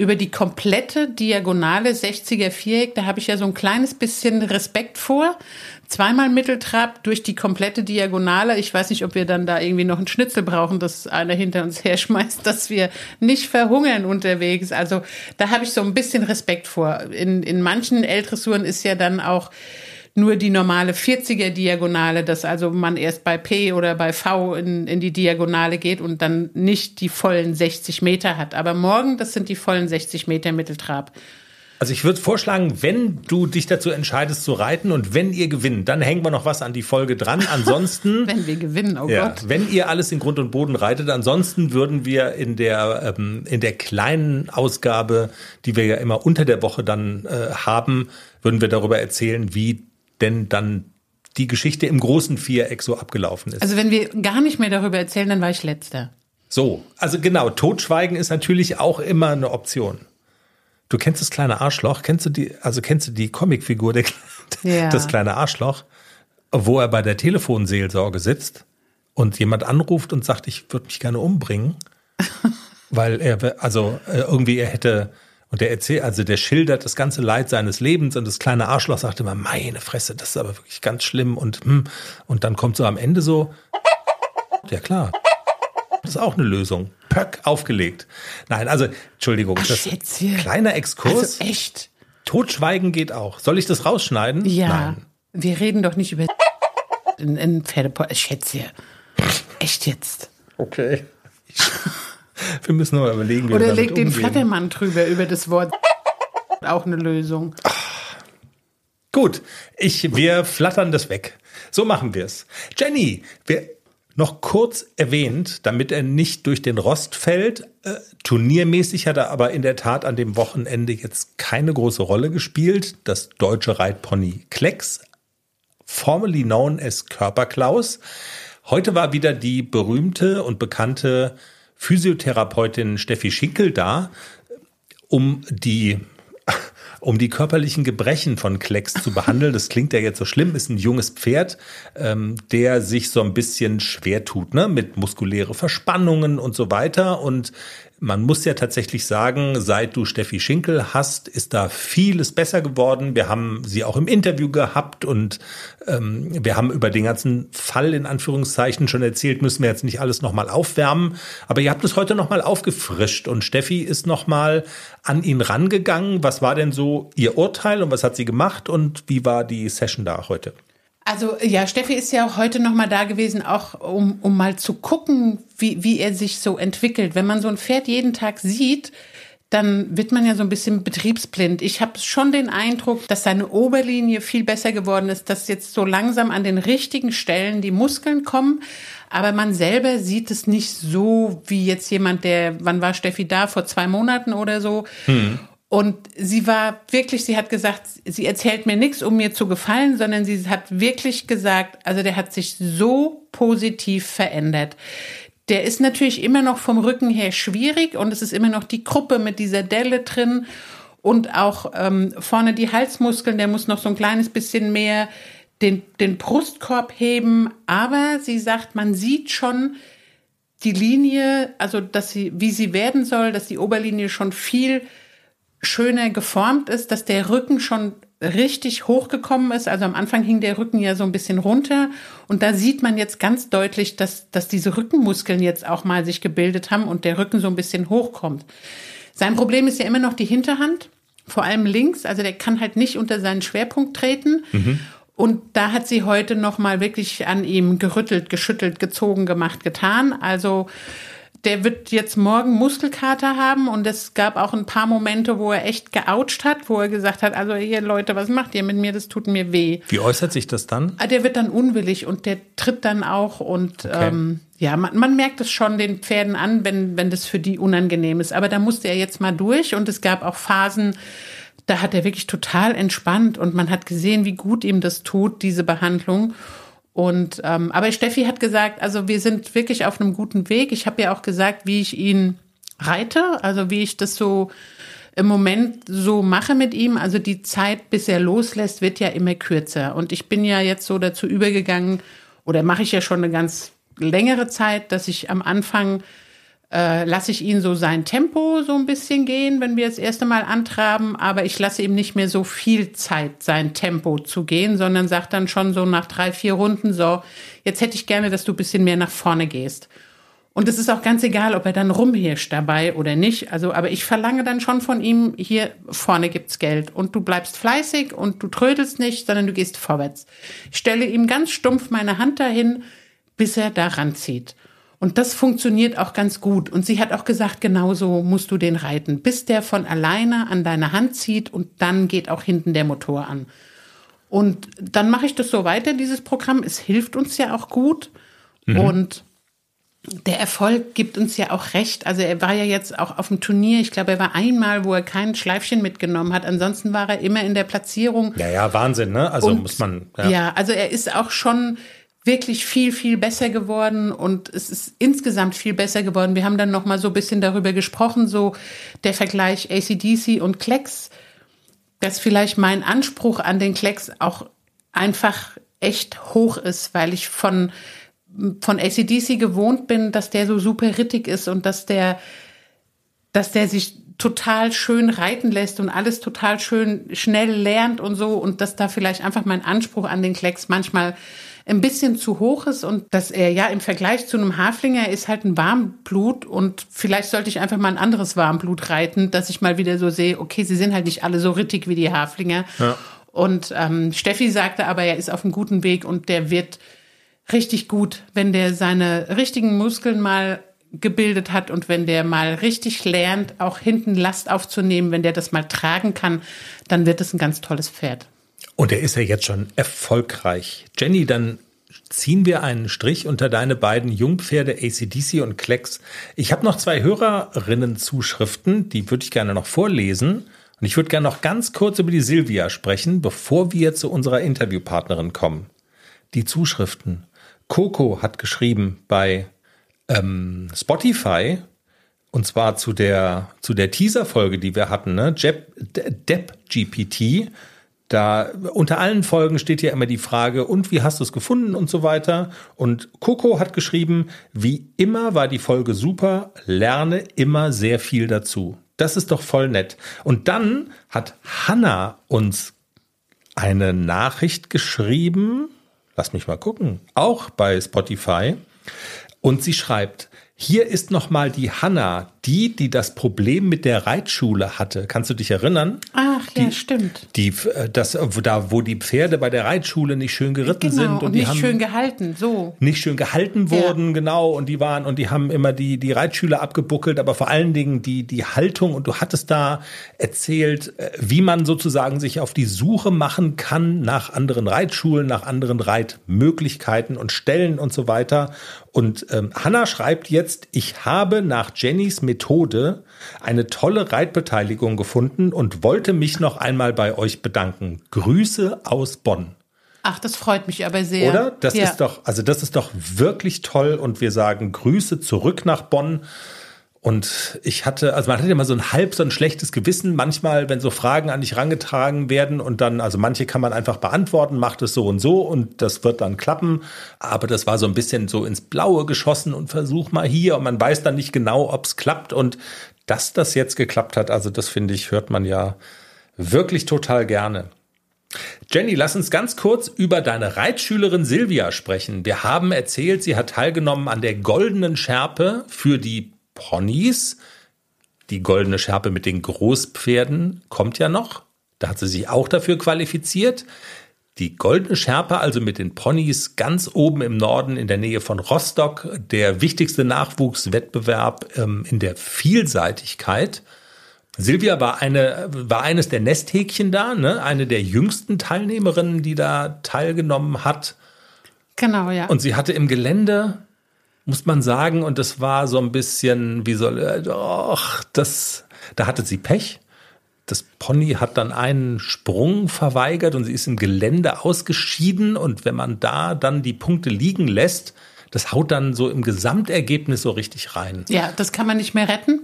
über die komplette diagonale 60er Viereck. Da habe ich ja so ein kleines bisschen Respekt vor. Zweimal Mitteltrab durch die komplette Diagonale. Ich weiß nicht, ob wir dann da irgendwie noch einen Schnitzel brauchen, dass einer hinter uns <laughs> herschmeißt, dass wir nicht verhungern unterwegs. Also da habe ich so ein bisschen Respekt vor. In, in manchen L-Dressuren ist ja dann auch nur die normale 40er Diagonale, dass also man erst bei P oder bei V in, in die Diagonale geht und dann nicht die vollen 60 Meter hat. Aber morgen, das sind die vollen 60 Meter Mitteltrab. Also ich würde vorschlagen, wenn du dich dazu entscheidest zu reiten und wenn ihr gewinnt, dann hängen wir noch was an die Folge dran. Ansonsten <laughs> Wenn wir gewinnen, oh Ja, Gott. wenn ihr alles in Grund und Boden reitet, ansonsten würden wir in der ähm, in der kleinen Ausgabe, die wir ja immer unter der Woche dann äh, haben, würden wir darüber erzählen, wie denn dann die Geschichte im großen Viereck so abgelaufen ist. Also wenn wir gar nicht mehr darüber erzählen, dann war ich letzter. so, also genau, Totschweigen ist natürlich auch immer eine Option. Du kennst das kleine Arschloch, kennst du die, also kennst du die Comicfigur, der, <laughs> Ja. das kleine Arschloch, wo er bei der Telefonseelsorge sitzt und jemand anruft und sagt, ich würde mich gerne umbringen, <laughs> weil er, also äh, irgendwie er hätte, und der erzählt, also der schildert das ganze Leid seines Lebens und das kleine Arschloch sagt immer, meine Fresse, das ist aber wirklich ganz schlimm und hm, und dann kommt so am Ende so, ja klar, das ist auch eine Lösung. Pöck aufgelegt. Nein, also Entschuldigung, Ach, das Schätzchen. kleiner Exkurs. Also echt? Totschweigen geht auch. Soll ich das rausschneiden? Ja. Nein. Wir reden doch nicht über in, in Pferdeport. Schätzchen. Echt jetzt? Okay. <laughs> Wir müssen noch mal überlegen, wie wir Oder damit leg den umgehen. Flattermann drüber über das Wort. <laughs> Auch eine Lösung. Gut, ich, wir flattern das weg. So machen wir es. Jenny, wir noch kurz erwähnt, damit er nicht durch den Rost fällt. Äh, turniermäßig hat er aber in der Tat an dem Wochenende jetzt keine große Rolle gespielt. Das deutsche Reitpony Klecks, formerly known as Körperklaus. Heute war wieder die berühmte und bekannte Physiotherapeutin Steffi Schinkel da, um die um die körperlichen Gebrechen von Klecks zu behandeln. Das klingt ja jetzt so schlimm, ist ein junges Pferd, ähm, der sich so ein bisschen schwer tut, ne? mit muskuläre Verspannungen und so weiter. Und man muss ja tatsächlich sagen, seit du Steffi Schinkel hast, ist da vieles besser geworden. Wir haben sie auch im Interview gehabt und ähm, wir haben über den ganzen Fall in Anführungszeichen schon erzählt, müssen wir jetzt nicht alles nochmal aufwärmen. Aber ihr habt es heute nochmal aufgefrischt und Steffi ist nochmal an ihn rangegangen. Was war denn so ihr Urteil und was hat sie gemacht und wie war die Session da heute? Also ja, Steffi ist ja auch heute noch mal da gewesen, auch um, um mal zu gucken, wie, wie er sich so entwickelt. Wenn man so ein Pferd jeden Tag sieht, dann wird man ja so ein bisschen betriebsblind. Ich habe schon den Eindruck, dass seine Oberlinie viel besser geworden ist, dass jetzt so langsam an den richtigen Stellen die Muskeln kommen. Aber man selber sieht es nicht so wie jetzt jemand, der, wann war Steffi da? Vor zwei Monaten oder so. Hm. Und sie war wirklich, sie hat gesagt, sie erzählt mir nichts, um mir zu gefallen, sondern sie hat wirklich gesagt, also der hat sich so positiv verändert. Der ist natürlich immer noch vom Rücken her schwierig und es ist immer noch die Gruppe mit dieser Delle drin und auch ähm, vorne die Halsmuskeln, der muss noch so ein kleines bisschen mehr den, den Brustkorb heben. Aber sie sagt, man sieht schon die Linie, also dass sie, wie sie werden soll, dass die Oberlinie schon viel schöner geformt ist, dass der Rücken schon richtig hochgekommen ist. Also am Anfang hing der Rücken ja so ein bisschen runter. Und da sieht man jetzt ganz deutlich, dass, dass diese Rückenmuskeln jetzt auch mal sich gebildet haben und der Rücken so ein bisschen hochkommt. Sein Problem ist ja immer noch die Hinterhand, vor allem links. Also der kann halt nicht unter seinen Schwerpunkt treten. Mhm. Und da hat sie heute noch mal wirklich an ihm gerüttelt, geschüttelt, gezogen, gemacht, getan. Also der wird jetzt morgen Muskelkater haben und es gab auch ein paar Momente, wo er echt geoucht hat, wo er gesagt hat, also hier Leute, was macht ihr mit mir, das tut mir weh. Wie äußert sich das dann? Ah, der wird dann unwillig und der tritt dann auch und okay. ähm, ja, man, man merkt es schon den Pferden an, wenn, wenn das für die unangenehm ist. Aber da musste er jetzt mal durch und es gab auch Phasen, da hat er wirklich total entspannt und man hat gesehen, wie gut ihm das tut, diese Behandlung. Und ähm, aber Steffi hat gesagt, also wir sind wirklich auf einem guten Weg. Ich habe ja auch gesagt, wie ich ihn reite, also wie ich das so im Moment so mache mit ihm. Also die Zeit, bis er loslässt, wird ja immer kürzer. Und ich bin ja jetzt so dazu übergegangen, oder mache ich ja schon eine ganz längere Zeit, dass ich am Anfang äh, lasse ich ihn so sein Tempo so ein bisschen gehen, wenn wir das erste Mal antraben, aber ich lasse ihm nicht mehr so viel Zeit, sein Tempo zu gehen, sondern sage dann schon so nach drei, vier Runden so, jetzt hätte ich gerne, dass du ein bisschen mehr nach vorne gehst. Und es ist auch ganz egal, ob er dann rumhirscht dabei oder nicht. Also, aber ich verlange dann schon von ihm, hier vorne gibt's Geld und du bleibst fleißig und du trödelst nicht, sondern du gehst vorwärts. Ich stelle ihm ganz stumpf meine Hand dahin, bis er da ranzieht. Und das funktioniert auch ganz gut. Und sie hat auch gesagt, genauso musst du den reiten, bis der von alleine an deine Hand zieht und dann geht auch hinten der Motor an. Und dann mache ich das so weiter, dieses Programm. Es hilft uns ja auch gut. Mhm. Und der Erfolg gibt uns ja auch recht. Also er war ja jetzt auch auf dem Turnier. Ich glaube, er war einmal, wo er kein Schleifchen mitgenommen hat. Ansonsten war er immer in der Platzierung. Ja, ja, Wahnsinn, ne? Also und, muss man. Ja. ja, also er ist auch schon wirklich viel, viel besser geworden und es ist insgesamt viel besser geworden. Wir haben dann noch mal so ein bisschen darüber gesprochen, so der Vergleich ACDC und Klecks, dass vielleicht mein Anspruch an den Klecks auch einfach echt hoch ist, weil ich von, von ACDC gewohnt bin, dass der so super rittig ist und dass der, dass der sich total schön reiten lässt und alles total schön schnell lernt und so und dass da vielleicht einfach mein Anspruch an den Klecks manchmal ein bisschen zu hoch ist und dass er ja im Vergleich zu einem Haflinger ist halt ein Warmblut und vielleicht sollte ich einfach mal ein anderes Warmblut reiten, dass ich mal wieder so sehe, okay, sie sind halt nicht alle so rittig wie die Haflinger. Ja. Und ähm, Steffi sagte aber, er ist auf einem guten Weg und der wird richtig gut, wenn der seine richtigen Muskeln mal gebildet hat und wenn der mal richtig lernt, auch hinten Last aufzunehmen, wenn der das mal tragen kann, dann wird es ein ganz tolles Pferd. Und er ist ja jetzt schon erfolgreich. Jenny, dann ziehen wir einen Strich unter deine beiden Jungpferde ACDC und Klecks. Ich habe noch zwei Hörerinnen-Zuschriften, die würde ich gerne noch vorlesen. Und ich würde gerne noch ganz kurz über die Silvia sprechen, bevor wir zu unserer Interviewpartnerin kommen. Die Zuschriften. Coco hat geschrieben bei ähm, Spotify, und zwar zu der, zu der Teaser-Folge, die wir hatten, ne? Depp GPT da unter allen Folgen steht ja immer die Frage, und wie hast du es gefunden und so weiter. Und Coco hat geschrieben, wie immer war die Folge super, lerne immer sehr viel dazu. Das ist doch voll nett. Und dann hat Hannah uns eine Nachricht geschrieben, lass mich mal gucken, auch bei Spotify. Und sie schreibt, Hier ist nochmal die Hanna, die, die das Problem mit der Reitschule hatte. Kannst du dich erinnern? Ach die, ja, stimmt. Die, äh, das, da, wo die Pferde bei der Reitschule nicht schön geritten Genau, sind und, und, die nicht haben schön gehalten, so. nicht schön gehalten wurden, genau, und die waren und die haben immer die die Reitschüler abgebuckelt, aber vor allen Dingen die die Haltung und du hattest da erzählt, äh, wie man sozusagen sich auf die Suche machen kann nach anderen Reitschulen, nach anderen Reitmöglichkeiten und Stellen und so weiter. Und ähm, Hanna schreibt jetzt, ich habe nach Jennys Methode eine tolle Reitbeteiligung gefunden und wollte mich noch einmal bei euch bedanken. Grüße aus Bonn. Ach, das freut mich aber sehr. Oder? Das ja. ist doch, also das ist doch wirklich toll und wir sagen Grüße zurück nach Bonn. Und ich hatte, also man hat ja immer so ein halb so ein schlechtes Gewissen manchmal, wenn so Fragen an dich rangetragen werden und dann, also manche kann man einfach beantworten, macht es so und so und das wird dann klappen. Aber das war so ein bisschen so ins Blaue geschossen und versuch mal hier und man weiß dann nicht genau, ob es klappt und dass das jetzt geklappt hat, also das finde ich, hört man ja wirklich total gerne. Jenny, lass uns ganz kurz über deine Reitschülerin Silvia sprechen. Wir haben erzählt, sie hat teilgenommen an der goldenen Schärpe für die Ponys. Die goldene Schärpe mit den Großpferden kommt ja noch. Da hat sie sich auch dafür qualifiziert. Die goldene Schärpe, also mit den Ponys ganz oben im Norden in der Nähe von Rostock, der wichtigste Nachwuchswettbewerb ähm, in der Vielseitigkeit. Silvia war eine, war eines der Nesthäkchen da, ne? Eine der jüngsten Teilnehmerinnen, die da teilgenommen hat. Genau, ja. Und sie hatte im Gelände, muss man sagen, und das war so ein bisschen, wie soll, äh, doch, das, da hatte sie Pech. Das Pony hat dann einen Sprung verweigert und sie ist im Gelände ausgeschieden. Und wenn man da dann die Punkte liegen lässt, das haut dann so im Gesamtergebnis so richtig rein. ja, das kann man nicht mehr retten,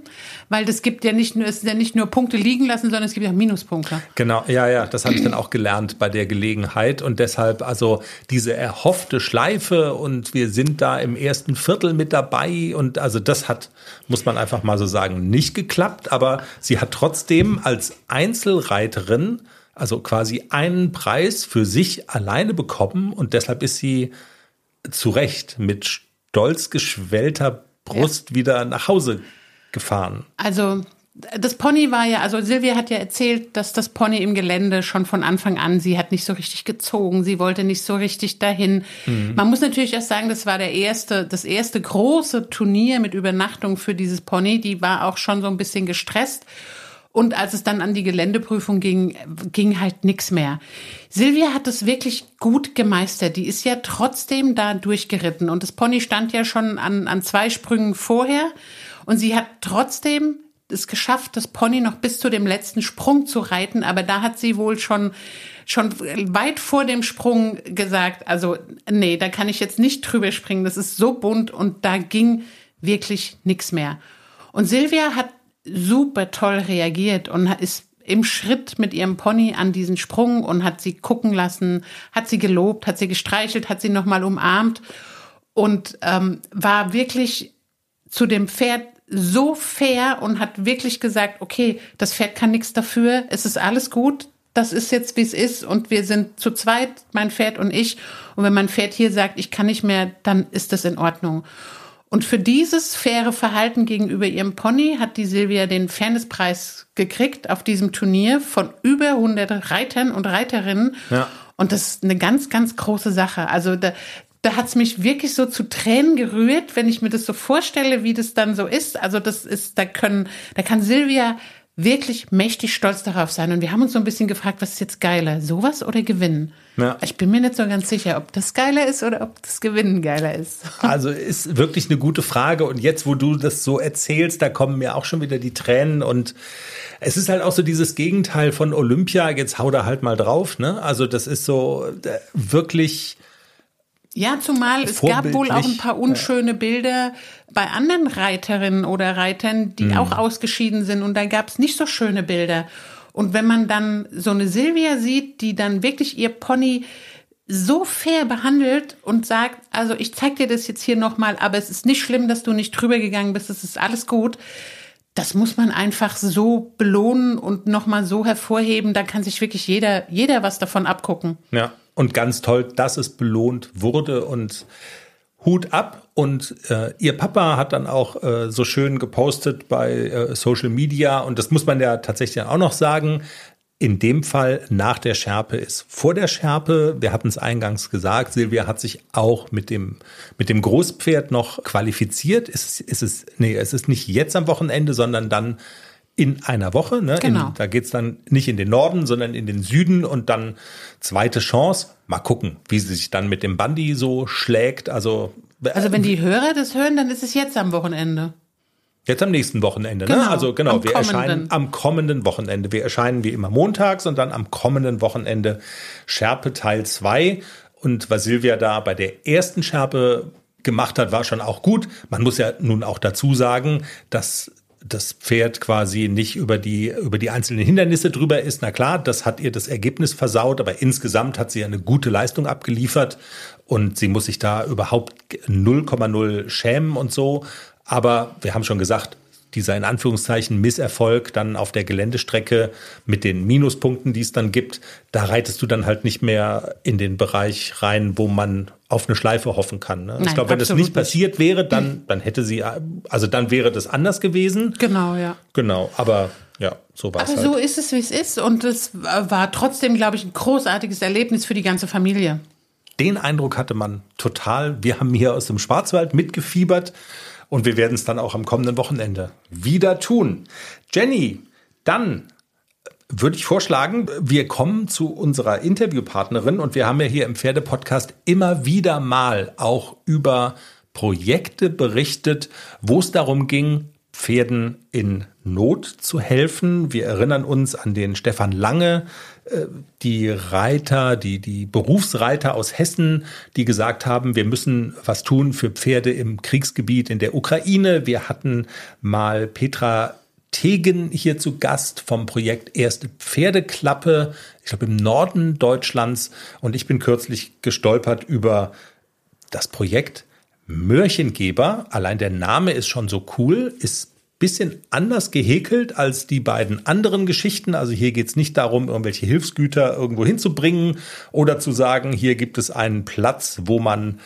weil das gibt ja nicht nur, es ist ja nicht nur Punkte liegen lassen, sondern es gibt ja Minuspunkte. Genau, ja, ja, das habe ich dann auch gelernt bei der Gelegenheit und deshalb also diese erhoffte Schleife und wir sind da im ersten Viertel mit dabei und also das hat, muss man einfach mal so sagen, nicht geklappt, aber sie hat trotzdem als Einzelreiterin also quasi einen Preis für sich alleine bekommen und deshalb ist sie zu Recht mit stolz geschwellter Brust wieder nach Hause gefahren. Also das Pony war ja, also Silvia hat ja erzählt, dass das Pony im Gelände schon von Anfang an, sie hat nicht so richtig gezogen, sie wollte nicht so richtig dahin. Man muss natürlich erst sagen, das war der erste, das erste große Turnier mit Übernachtung für dieses Pony. Die war auch schon so ein bisschen gestresst. Und als es dann an die Geländeprüfung ging, ging halt nichts mehr. Silvia hat es wirklich gut gemeistert. Die ist ja trotzdem da durchgeritten. Und das Pony stand ja schon an, an zwei Sprüngen vorher. Und sie hat trotzdem es geschafft, das Pony noch bis zu dem letzten Sprung zu reiten. Aber da hat sie wohl schon, schon weit vor dem Sprung gesagt, also nee, da kann ich jetzt nicht drüber springen. Das ist so bunt und da ging wirklich nichts mehr. Und Silvia hat super toll reagiert und ist im Schritt mit ihrem Pony an diesen Sprung und hat sie gucken lassen, hat sie gelobt, hat sie gestreichelt, hat sie nochmal umarmt und ähm, war wirklich zu dem Pferd so fair und hat wirklich gesagt, okay, das Pferd kann nichts dafür, es ist alles gut, das ist jetzt, wie es ist und wir sind zu zweit, mein Pferd und ich. Und wenn mein Pferd hier sagt, ich kann nicht mehr, dann ist das in Ordnung. Und für dieses faire Verhalten gegenüber ihrem Pony hat die Silvia den Fairnesspreis gekriegt auf diesem Turnier von über 100 Reitern und Reiterinnen. Ja. Und das ist eine ganz, ganz große Sache. Also da, da hat's mich wirklich so zu Tränen gerührt, wenn ich mir das so vorstelle, wie das dann so ist. Also das ist, da können, da kann Silvia wirklich mächtig stolz darauf sein. Und wir haben uns so ein bisschen gefragt, was ist jetzt geiler, sowas oder Gewinnen? Ja. Ich bin mir nicht so ganz sicher, ob das geiler ist oder ob das Gewinnen geiler ist. <laughs> Also ist wirklich eine gute Frage. Und jetzt, wo du das so erzählst, da kommen mir auch schon wieder die Tränen. Und es ist halt auch so dieses Gegenteil von Olympia. Jetzt hau da halt mal drauf. Ne? Also das ist so äh, wirklich. Ja, zumal es gab wohl auch ein paar unschöne Bilder bei anderen Reiterinnen oder Reitern, die auch ausgeschieden sind und da gab es nicht so schöne Bilder. Und wenn man dann so eine Silvia sieht, die dann wirklich ihr Pony so fair behandelt und sagt, also ich zeig dir das jetzt hier nochmal, aber es ist nicht schlimm, dass du nicht drüber gegangen bist, es ist alles gut. Das muss man einfach so belohnen und nochmal so hervorheben, da kann sich wirklich jeder, jeder was davon abgucken. Ja. Und ganz toll, dass es belohnt wurde und Hut ab. Und äh, ihr Papa hat dann auch äh, so schön gepostet bei äh, Social Media. Und das muss man ja tatsächlich auch noch sagen. In dem Fall nach der Schärpe ist vor der Schärpe. Wir hatten es eingangs gesagt. Silvia hat sich auch mit dem, mit dem Großpferd noch qualifiziert. Ist es, nee, es ist nicht jetzt am Wochenende, sondern dann in einer Woche. Ne? Genau. In, da geht's dann nicht in den Norden, sondern in den Süden und dann zweite Chance. Mal gucken, wie sie sich dann mit dem Bandy so schlägt. Also, Also wenn die Hörer das hören, dann ist es jetzt am Wochenende. Jetzt am nächsten Wochenende, ne? Genau, Also genau, am wir kommenden. erscheinen am kommenden Wochenende. Wir erscheinen wie immer montags und dann am kommenden Wochenende Schärpe Teil 2. Und was Silvia da bei der ersten Schärpe gemacht hat, war schon auch gut. Man muss ja nun auch dazu sagen, dass das Pferd quasi nicht über die, über die einzelnen Hindernisse drüber ist. Na klar, das hat ihr das Ergebnis versaut, aber insgesamt hat sie eine gute Leistung abgeliefert und sie muss sich da überhaupt 0,0 schämen und so. Aber wir haben schon gesagt, dieser in Anführungszeichen Misserfolg dann auf der Geländestrecke mit den Minuspunkten, die es dann gibt, da reitest du dann halt nicht mehr in den Bereich rein, wo man auf eine Schleife hoffen kann. Ne? ich Nein, glaube, wenn das nicht passiert wäre, dann, dann hätte sie, also dann wäre das anders gewesen. Genau, ja. Genau, aber ja, so war es Aber halt. so ist es, wie es ist. Und es war trotzdem, glaube ich, ein großartiges Erlebnis für die ganze Familie. Den Eindruck hatte man total. Wir haben hier aus dem Schwarzwald mitgefiebert und wir werden es dann auch am kommenden Wochenende wieder tun. Jenny, dann würde ich vorschlagen, wir kommen zu unserer Interviewpartnerin und wir haben ja hier im Pferdepodcast immer wieder mal auch über Projekte berichtet, wo es darum ging, Pferden in Not zu helfen. Wir erinnern uns an den Stefan Lange, äh, die Reiter, die, die Berufsreiter aus Hessen, die gesagt haben, wir müssen was tun für Pferde im Kriegsgebiet in der Ukraine. Wir hatten mal Petra Tegen hier zu Gast vom Projekt Erste Pferdeklappe, ich glaube im Norden Deutschlands. Und ich bin kürzlich gestolpert über das Projekt Mörchengeber. Allein der Name ist schon so cool, ist bisschen anders gehäkelt als die beiden anderen Geschichten. Also hier geht es nicht darum, irgendwelche Hilfsgüter irgendwo hinzubringen oder zu sagen, hier gibt es einen Platz, wo man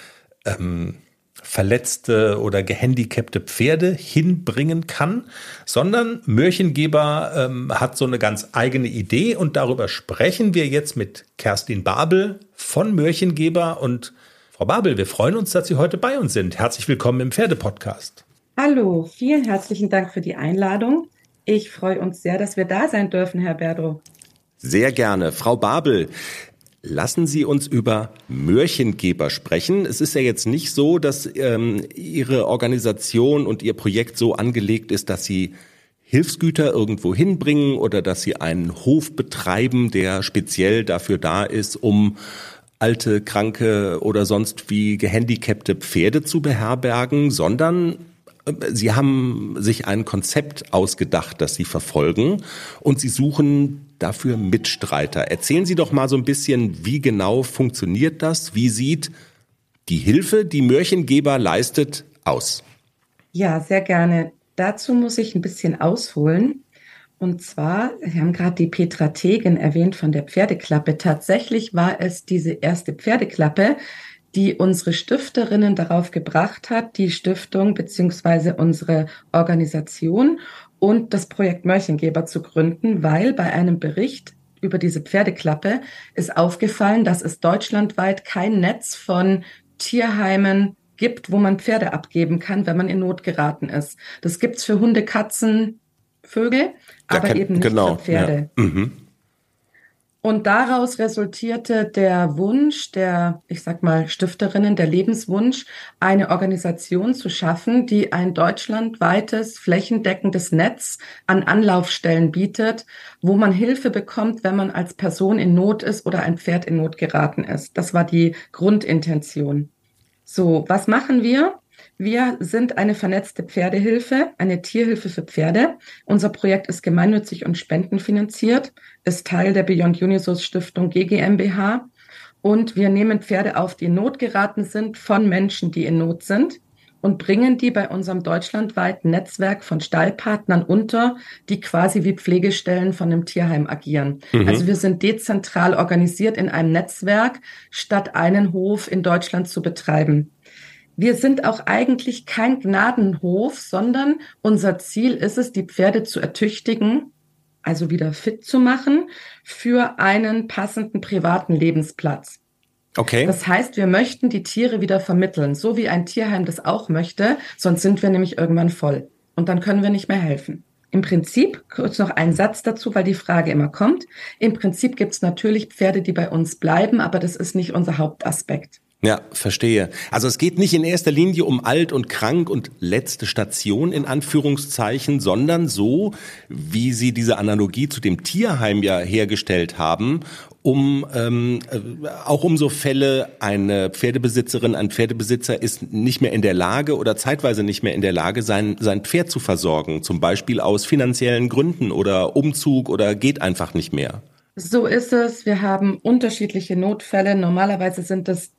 ähm, verletzte oder gehandicapte Pferde hinbringen kann, sondern Mörchengeber ähm, hat so eine ganz eigene Idee und darüber sprechen wir jetzt mit Kerstin Babel von Mörchengeber und Frau Babel, wir freuen uns, dass Sie heute bei uns sind. Herzlich willkommen im Pferdepodcast. Hallo, vielen herzlichen Dank für die Einladung. Ich freue uns sehr, dass wir da sein dürfen, Herr Berdro. Sehr gerne. Frau Babel, lassen Sie uns über Mörchengeber sprechen. Es ist ja jetzt nicht so, dass ähm, Ihre Organisation und Ihr Projekt so angelegt ist, dass Sie Hilfsgüter irgendwo hinbringen oder dass Sie einen Hof betreiben, der speziell dafür da ist, um alte, kranke oder sonst wie gehandicapte Pferde zu beherbergen, sondern Sie haben sich ein Konzept ausgedacht, das Sie verfolgen und Sie suchen dafür Mitstreiter. Erzählen Sie doch mal so ein bisschen, wie genau funktioniert das? Wie sieht die Hilfe, die Mörchengeber leistet, aus? Ja, sehr gerne. Dazu muss ich ein bisschen ausholen. Und zwar, Sie haben gerade die Petra Tegen erwähnt von der Pferdeklappe. Tatsächlich war es diese erste Pferdeklappe, die unsere Stifterinnen darauf gebracht hat, die Stiftung beziehungsweise unsere Organisation und das Projekt Mörchengeber zu gründen, weil bei einem Bericht über diese Pferdeklappe ist aufgefallen, dass es deutschlandweit kein Netz von Tierheimen gibt, wo man Pferde abgeben kann, wenn man in Not geraten ist. Das gibt's für Hunde, Katzen, Vögel, Da aber kann- eben nicht genau, für Pferde. Ja. Mhm. Und daraus resultierte der Wunsch der, ich sag mal, Stifterinnen, der Lebenswunsch, eine Organisation zu schaffen, die ein deutschlandweites, flächendeckendes Netz an Anlaufstellen bietet, wo man Hilfe bekommt, wenn man als Person in Not ist oder ein Pferd in Not geraten ist. Das war die Grundintention. So, was machen wir? Wir sind eine vernetzte Pferdehilfe, eine Tierhilfe für Pferde. Unser Projekt ist gemeinnützig und spendenfinanziert, ist Teil der Beyond Unisos Stiftung GGMBH. Und wir nehmen Pferde auf, die in Not geraten sind, von Menschen, die in Not sind und bringen die bei unserem deutschlandweiten Netzwerk von Stallpartnern unter, die quasi wie Pflegestellen von einem Tierheim agieren. Also wir sind dezentral organisiert in einem Netzwerk, statt einen Hof in Deutschland zu betreiben. Wir sind auch eigentlich kein Gnadenhof, sondern unser Ziel ist es, die Pferde zu ertüchtigen, also wieder fit zu machen für einen passenden privaten Lebensplatz. Okay. Das heißt, wir möchten die Tiere wieder vermitteln, so wie ein Tierheim das auch möchte, sonst sind wir nämlich irgendwann voll und dann können wir nicht mehr helfen. Im Prinzip, kurz noch ein Satz dazu, weil die Frage immer kommt. Im Prinzip gibt es natürlich Pferde, die bei uns bleiben, aber das ist nicht unser Hauptaspekt. Ja, verstehe. Also es geht nicht in erster Linie um alt und krank und letzte Station in Anführungszeichen, sondern so, wie Sie diese Analogie zu dem Tierheim ja hergestellt haben, um ähm, äh, auch um so Fälle, eine Pferdebesitzerin, ein Pferdebesitzer ist nicht mehr in der Lage oder zeitweise nicht mehr in der Lage, sein, sein Pferd zu versorgen, zum Beispiel aus finanziellen Gründen oder Umzug oder geht einfach nicht mehr. So ist es. Wir haben unterschiedliche Notfälle. Normalerweise sind es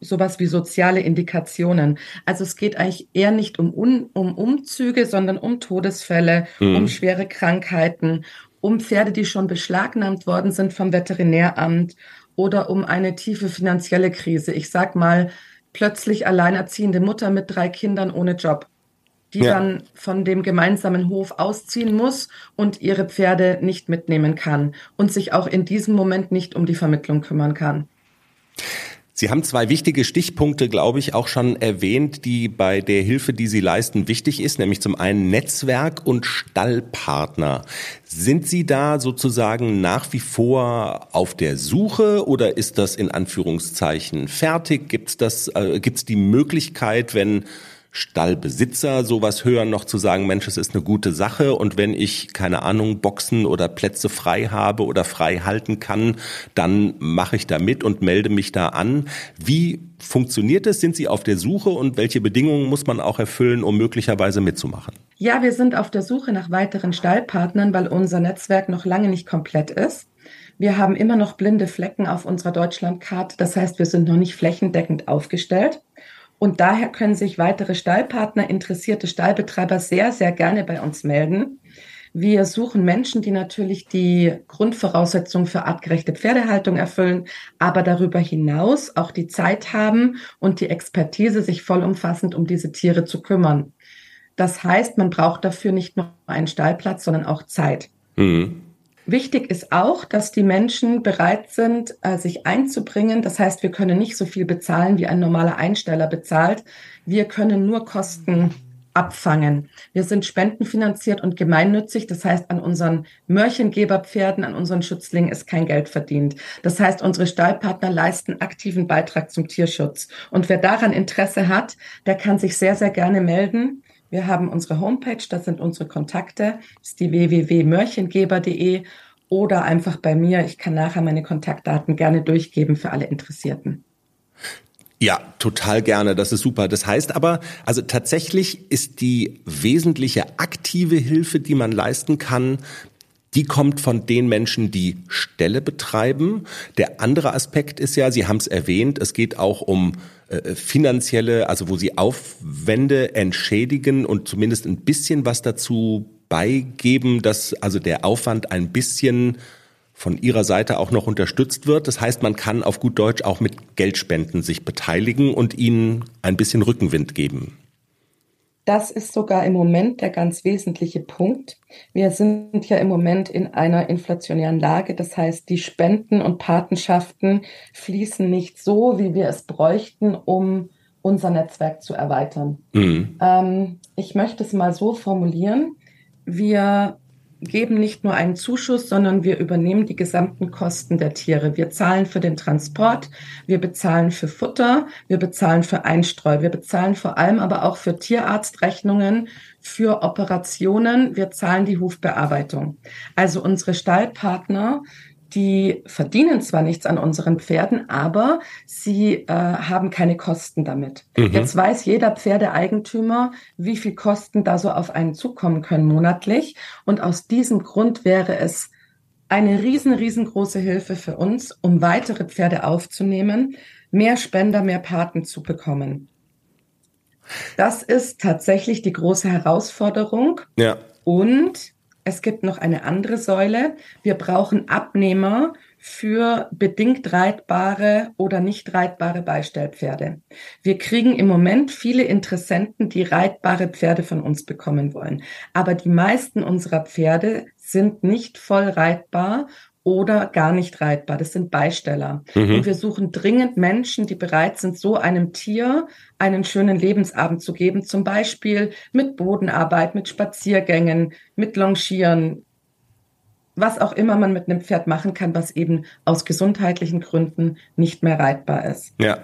sowas wie soziale Indikationen. Also es geht eigentlich eher nicht um, um, um Umzüge, sondern um Todesfälle, mhm. um schwere Krankheiten, um Pferde, die schon beschlagnahmt worden sind vom Veterinäramt oder um eine tiefe finanzielle Krise. Ich sag mal, plötzlich alleinerziehende Mutter mit drei Kindern ohne Job, die ja. dann von dem gemeinsamen Hof ausziehen muss und ihre Pferde nicht mitnehmen kann und sich auch in diesem Moment nicht um die Vermittlung kümmern kann. Sie haben zwei wichtige Stichpunkte, glaube ich, auch schon erwähnt, die bei der Hilfe, die Sie leisten, wichtig ist, nämlich zum einen Netzwerk und Stallpartner. Sind Sie da sozusagen nach wie vor auf der Suche oder ist das in Anführungszeichen fertig? Gibt es äh, gibt's die Möglichkeit, wenn Stallbesitzer sowas hören, noch zu sagen, Mensch, es ist eine gute Sache und wenn ich, keine Ahnung, Boxen oder Plätze frei habe oder frei halten kann, dann mache ich da mit und melde mich da an. Wie funktioniert es? Sind Sie auf der Suche und welche Bedingungen muss man auch erfüllen, um möglicherweise mitzumachen? Ja, wir sind auf der Suche nach weiteren Stallpartnern, weil unser Netzwerk noch lange nicht komplett ist. Wir haben immer noch blinde Flecken auf unserer Deutschlandkarte. Das heißt, wir sind noch nicht flächendeckend aufgestellt. Und daher können sich weitere Stallpartner, interessierte Stallbetreiber sehr, sehr gerne bei uns melden. Wir suchen Menschen, die natürlich die Grundvoraussetzungen für artgerechte Pferdehaltung erfüllen, aber darüber hinaus auch die Zeit haben und die Expertise, sich vollumfassend um diese Tiere zu kümmern. Das heißt, man braucht dafür nicht nur einen Stallplatz, sondern auch Zeit. Mhm. Wichtig ist auch, dass die Menschen bereit sind, äh, sich einzubringen. Das heißt, wir können nicht so viel bezahlen, wie ein normaler Einsteller bezahlt. Wir können nur Kosten abfangen. Wir sind spendenfinanziert und gemeinnützig. Das heißt, an unseren Mörchengeberpferden, an unseren Schützlingen ist kein Geld verdient. Das heißt, unsere Stallpartner leisten aktiven Beitrag zum Tierschutz. Und wer daran Interesse hat, der kann sich sehr, sehr gerne melden. Wir haben unsere Homepage, das sind unsere Kontakte, das ist die www.mörchengeber.de oder einfach bei mir. Ich kann nachher meine Kontaktdaten gerne durchgeben für alle Interessierten. Ja, total gerne. Das ist super. Das heißt aber, also tatsächlich ist die wesentliche aktive Hilfe, die man leisten kann, die kommt von den Menschen, die Ställe betreiben. Der andere Aspekt ist ja, Sie haben es erwähnt, es geht auch um äh, finanzielle, also wo Sie Aufwände entschädigen und zumindest ein bisschen was dazu beigeben, dass also der Aufwand ein bisschen von Ihrer Seite auch noch unterstützt wird. Das heißt, man kann auf gut Deutsch auch mit Geldspenden sich beteiligen und ihnen ein bisschen Rückenwind geben. Das ist sogar im Moment der ganz wesentliche Punkt. Wir sind ja im Moment in einer inflationären Lage. Das heißt, die Spenden und Patenschaften fließen nicht so, wie wir es bräuchten, um unser Netzwerk zu erweitern. Mhm. Ähm, ich möchte es mal so formulieren. Wir geben nicht nur einen Zuschuss, sondern wir übernehmen die gesamten Kosten der Tiere. Wir zahlen für den Transport, wir bezahlen für Futter, wir bezahlen für Einstreu, wir bezahlen vor allem aber auch für Tierarztrechnungen, für Operationen, wir zahlen die Hufbearbeitung. Also unsere Stallpartner die verdienen zwar nichts an unseren Pferden, aber sie äh, haben keine Kosten damit. Mhm. Jetzt weiß jeder Pferdeeigentümer, wie viel Kosten da so auf einen zukommen können monatlich. Und aus diesem Grund wäre es eine riesen, riesengroße Hilfe für uns, um weitere Pferde aufzunehmen, mehr Spender, mehr Paten zu bekommen. Das ist tatsächlich die große Herausforderung. Ja. Und es gibt noch eine andere Säule. Wir brauchen Abnehmer für bedingt reitbare oder nicht reitbare Beistellpferde. Wir kriegen im Moment viele Interessenten, die reitbare Pferde von uns bekommen wollen. Aber die meisten unserer Pferde sind nicht voll reitbar oder gar nicht reitbar. Das sind Beisteller. Mhm. Und wir suchen dringend Menschen, die bereit sind, so einem Tier einen schönen Lebensabend zu geben. Zum Beispiel mit Bodenarbeit, mit Spaziergängen, mit Longieren, was auch immer man mit einem Pferd machen kann, was eben aus gesundheitlichen Gründen nicht mehr reitbar ist. Ja.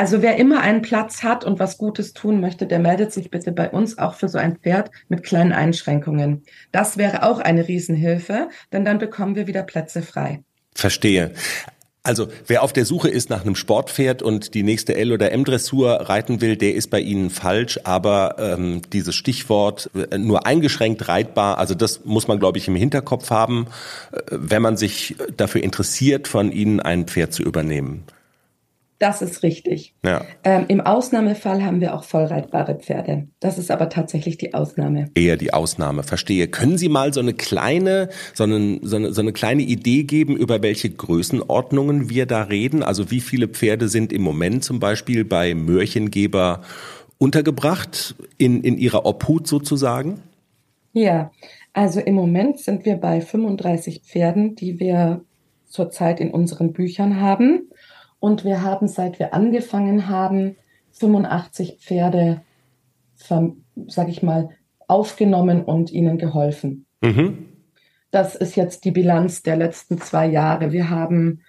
Also wer immer einen Platz hat und was Gutes tun möchte, der meldet sich bitte bei uns auch für so ein Pferd mit kleinen Einschränkungen. Das wäre auch eine Riesenhilfe, denn dann bekommen wir wieder Plätze frei. Verstehe. Also wer auf der Suche ist nach einem Sportpferd und die nächste L- oder M-Dressur reiten will, der ist bei Ihnen falsch. Aber ähm, dieses Stichwort äh, nur eingeschränkt reitbar, also das muss man, glaube ich, im Hinterkopf haben, äh, wenn man sich dafür interessiert, von Ihnen ein Pferd zu übernehmen. Das ist richtig. Ja. Ähm, Im Ausnahmefall haben wir auch vollreitbare Pferde. Das ist aber tatsächlich die Ausnahme. Eher die Ausnahme, verstehe. Können Sie mal so eine kleine, so eine, so eine, so eine kleine Idee geben, über welche Größenordnungen wir da reden? Also wie viele Pferde sind im Moment zum Beispiel bei Mörchengeber untergebracht, in, in ihrer Obhut sozusagen? Ja, also im Moment sind wir bei 35 Pferden, die wir zurzeit in unseren Büchern haben. Und wir haben, seit wir angefangen haben, 85 Pferde, sag ich mal, aufgenommen und ihnen geholfen. Mhm. Das ist jetzt die Bilanz der letzten zwei Jahre. Wir haben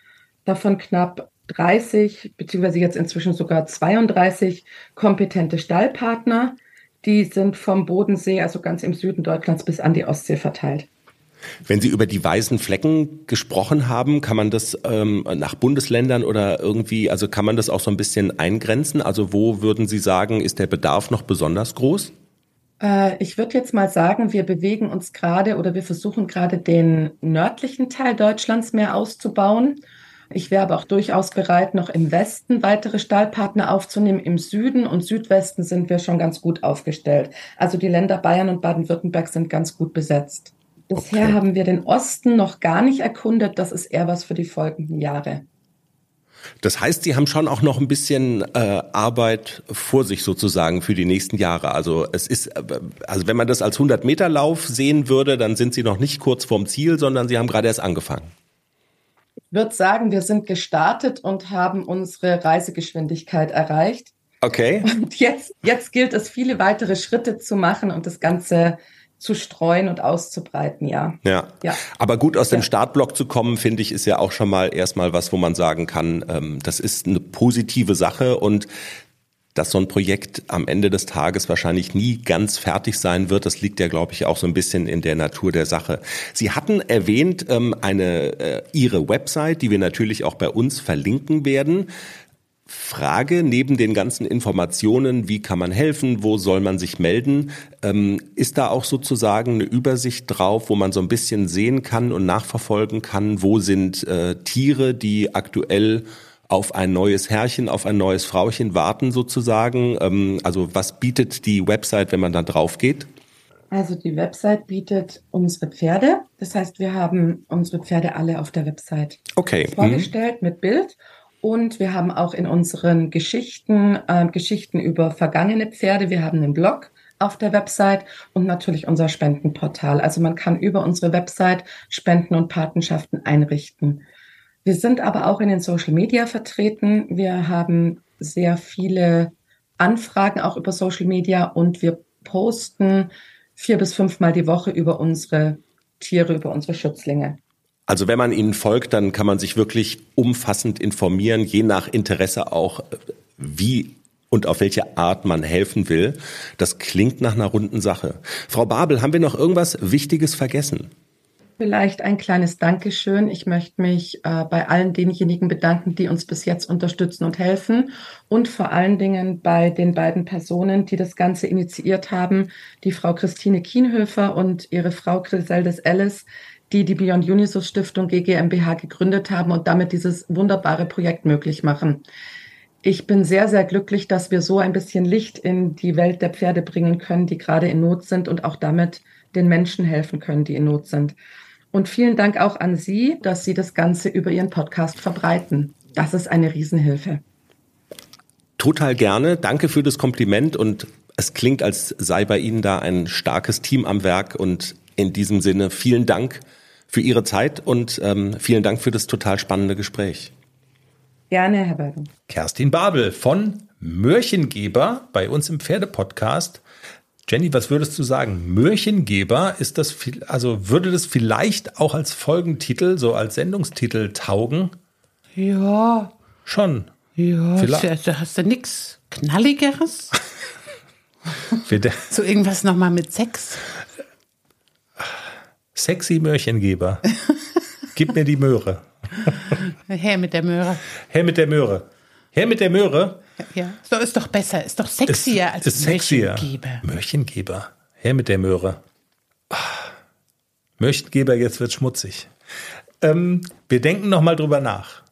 davon knapp 30, beziehungsweise jetzt inzwischen sogar 32 kompetente Stallpartner. Die sind vom Bodensee, also ganz im Süden Deutschlands, bis an die Ostsee verteilt. Wenn Sie über die weißen Flecken gesprochen haben, kann man das ähm, nach Bundesländern oder irgendwie, also kann man das auch so ein bisschen eingrenzen? Also wo würden Sie sagen, ist der Bedarf noch besonders groß? Äh, ich würde jetzt mal sagen, wir bewegen uns gerade oder wir versuchen gerade den nördlichen Teil Deutschlands mehr auszubauen. Ich wäre aber auch durchaus bereit, noch im Westen weitere Stallpartner aufzunehmen. Im Süden und Südwesten sind wir schon ganz gut aufgestellt. Also die Länder Bayern und Baden-Württemberg sind ganz gut besetzt. Bisher okay. haben wir den Osten noch gar nicht erkundet. Das ist eher was für die folgenden Jahre. Das heißt, Sie haben schon auch noch ein bisschen äh, Arbeit vor sich sozusagen für die nächsten Jahre. Also es ist, äh, also wenn man das als 100 Meter Lauf sehen würde, dann sind Sie noch nicht kurz vorm Ziel, sondern Sie haben gerade erst angefangen. Ich würde sagen, wir sind gestartet und haben unsere Reisegeschwindigkeit erreicht. Okay. Und jetzt, jetzt gilt es, viele weitere Schritte zu machen und das Ganze zu streuen und auszubreiten, ja. Ja. ja. Aber gut aus dem Startblock zu kommen, finde ich, ist ja auch schon mal erstmal was, wo man sagen kann, ähm, das ist eine positive Sache und dass so ein Projekt am Ende des Tages wahrscheinlich nie ganz fertig sein wird. Das liegt ja, glaube ich, auch so ein bisschen in der Natur der Sache. Sie hatten erwähnt ähm, eine äh, Ihre Website, die wir natürlich auch bei uns verlinken werden. Frage neben den ganzen Informationen, wie kann man helfen, wo soll man sich melden, ähm, ist da auch sozusagen eine Übersicht drauf, wo man so ein bisschen sehen kann und nachverfolgen kann, wo sind äh, Tiere, die aktuell auf ein neues Herrchen, auf ein neues Frauchen warten sozusagen? Ähm, also was bietet die Website, wenn man da drauf geht? Also die Website bietet unsere Pferde. Das heißt, wir haben unsere Pferde alle auf der Website okay. vorgestellt mhm. mit Bild. Und wir haben auch in unseren Geschichten äh, Geschichten über vergangene Pferde. Wir haben einen Blog auf der Website und natürlich unser Spendenportal. Also man kann über unsere Website Spenden und Patenschaften einrichten. Wir sind aber auch in den Social Media vertreten. Wir haben sehr viele Anfragen auch über Social Media und wir posten vier bis fünfmal die Woche über unsere Tiere, über unsere Schützlinge. Also wenn man ihnen folgt, dann kann man sich wirklich umfassend informieren, je nach Interesse auch, wie und auf welche Art man helfen will. Das klingt nach einer runden Sache. Frau Babel, haben wir noch irgendwas Wichtiges vergessen? Vielleicht ein kleines Dankeschön. Ich möchte mich äh, bei allen denjenigen bedanken, die uns bis jetzt unterstützen und helfen und vor allen Dingen bei den beiden Personen, die das Ganze initiiert haben, die Frau Christine Kienhöfer und ihre Frau Griseldes Ellis, die die Beyond Unisus Stiftung GGMBH gegründet haben und damit dieses wunderbare Projekt möglich machen. Ich bin sehr, sehr glücklich, dass wir so ein bisschen Licht in die Welt der Pferde bringen können, die gerade in Not sind und auch damit den Menschen helfen können, die in Not sind. Und vielen Dank auch an Sie, dass Sie das Ganze über Ihren Podcast verbreiten. Das ist eine Riesenhilfe. Total gerne. Danke für das Kompliment und es klingt, als sei bei Ihnen da ein starkes Team am Werk und in diesem Sinne vielen Dank für Ihre Zeit und ähm, vielen Dank für das total spannende Gespräch. Gerne, Herr Bergen. Kerstin Babel von Mörchengeber bei uns im Pferdepodcast. Jenny, was würdest du sagen? Mörchengeber, ist das, viel, also würde das vielleicht auch als Folgentitel, so als Sendungstitel taugen? Ja, Schon. ja. Vielleicht. Da hast du nix Knalligeres? <laughs> So irgendwas nochmal mit Sex? Sexy Mörchengeber. Gib mir die Möhre. Her mit der Möhre. Her mit der Möhre. Her mit der Möhre. Ja, so ist doch besser, ist doch sexier als ist sexier. Märchengeber. Mörchengeber. Her mit der Möhre. Ah. Mörchengeber, jetzt wird schmutzig. Ähm, wir denken noch mal drüber nach.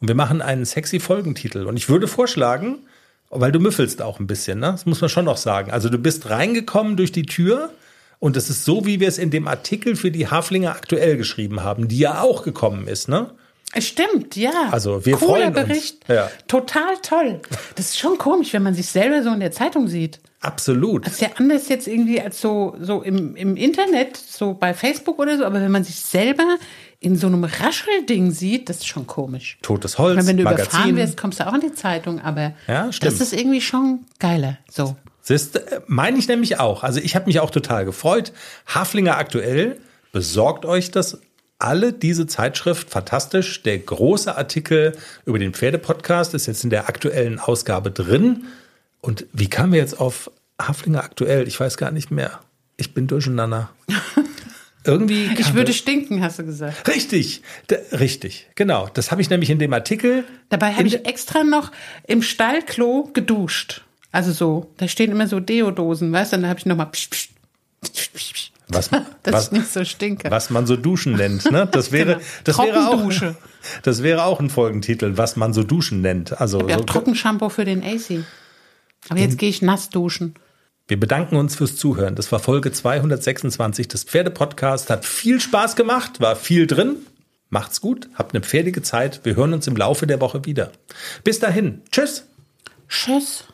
Und wir machen einen sexy Folgentitel. Und ich würde vorschlagen, weil du müffelst auch ein bisschen, ne? Das muss man schon noch sagen. Also du bist reingekommen durch die Tür und das ist so, wie wir es in dem Artikel für die Haflinger aktuell geschrieben haben, die ja auch gekommen ist, ne? Stimmt, ja. Also, wir Cooler freuen uns. Bericht. Ja. Total toll. Das ist schon komisch, wenn man sich selber so in der Zeitung sieht. Absolut. Das ist ja anders jetzt irgendwie als so, so im, im Internet, so bei Facebook oder so, aber wenn man sich selber in so einem Raschelding sieht, das ist schon komisch. Totes Holz, meine, wenn du Magazin. überfahren wirst, kommst du auch in die Zeitung, aber Ja, das ist irgendwie schon geiler. So. Siehst, meine ich nämlich auch. Also ich habe mich auch total gefreut. Haflinger aktuell, besorgt euch das alle diese Zeitschrift, fantastisch. Der große Artikel über den Pferdepodcast ist jetzt in der aktuellen Ausgabe drin. Und wie kamen wir jetzt auf Haflinger aktuell? Ich weiß gar nicht mehr. Ich bin durcheinander. <laughs> Irgendwie. Ich würde stinken, hast du gesagt. Richtig, richtig, genau. Das habe ich nämlich in dem Artikel. Dabei habe ich extra noch im Stallklo geduscht. Also so, da stehen immer so Deodosen, weißt du, und da habe ich nochmal was, <laughs> dass was, ich nicht so stinke. was man so duschen nennt. Ne? Das <laughs> wäre, Genau. das wäre auch, <laughs> das wäre auch ein Folgentitel, was man so duschen nennt. Also Ja, so, Trockenshampoo für den AC. Aber jetzt gehe ich nass duschen. wir bedanken uns fürs Zuhören. Das war Folge 226 des Pferdepodcasts. Hat viel Spaß gemacht, war viel drin. Macht's gut, habt eine pferdige Zeit. Wir hören uns im Laufe der Woche wieder. Bis dahin, tschüss. Tschüss.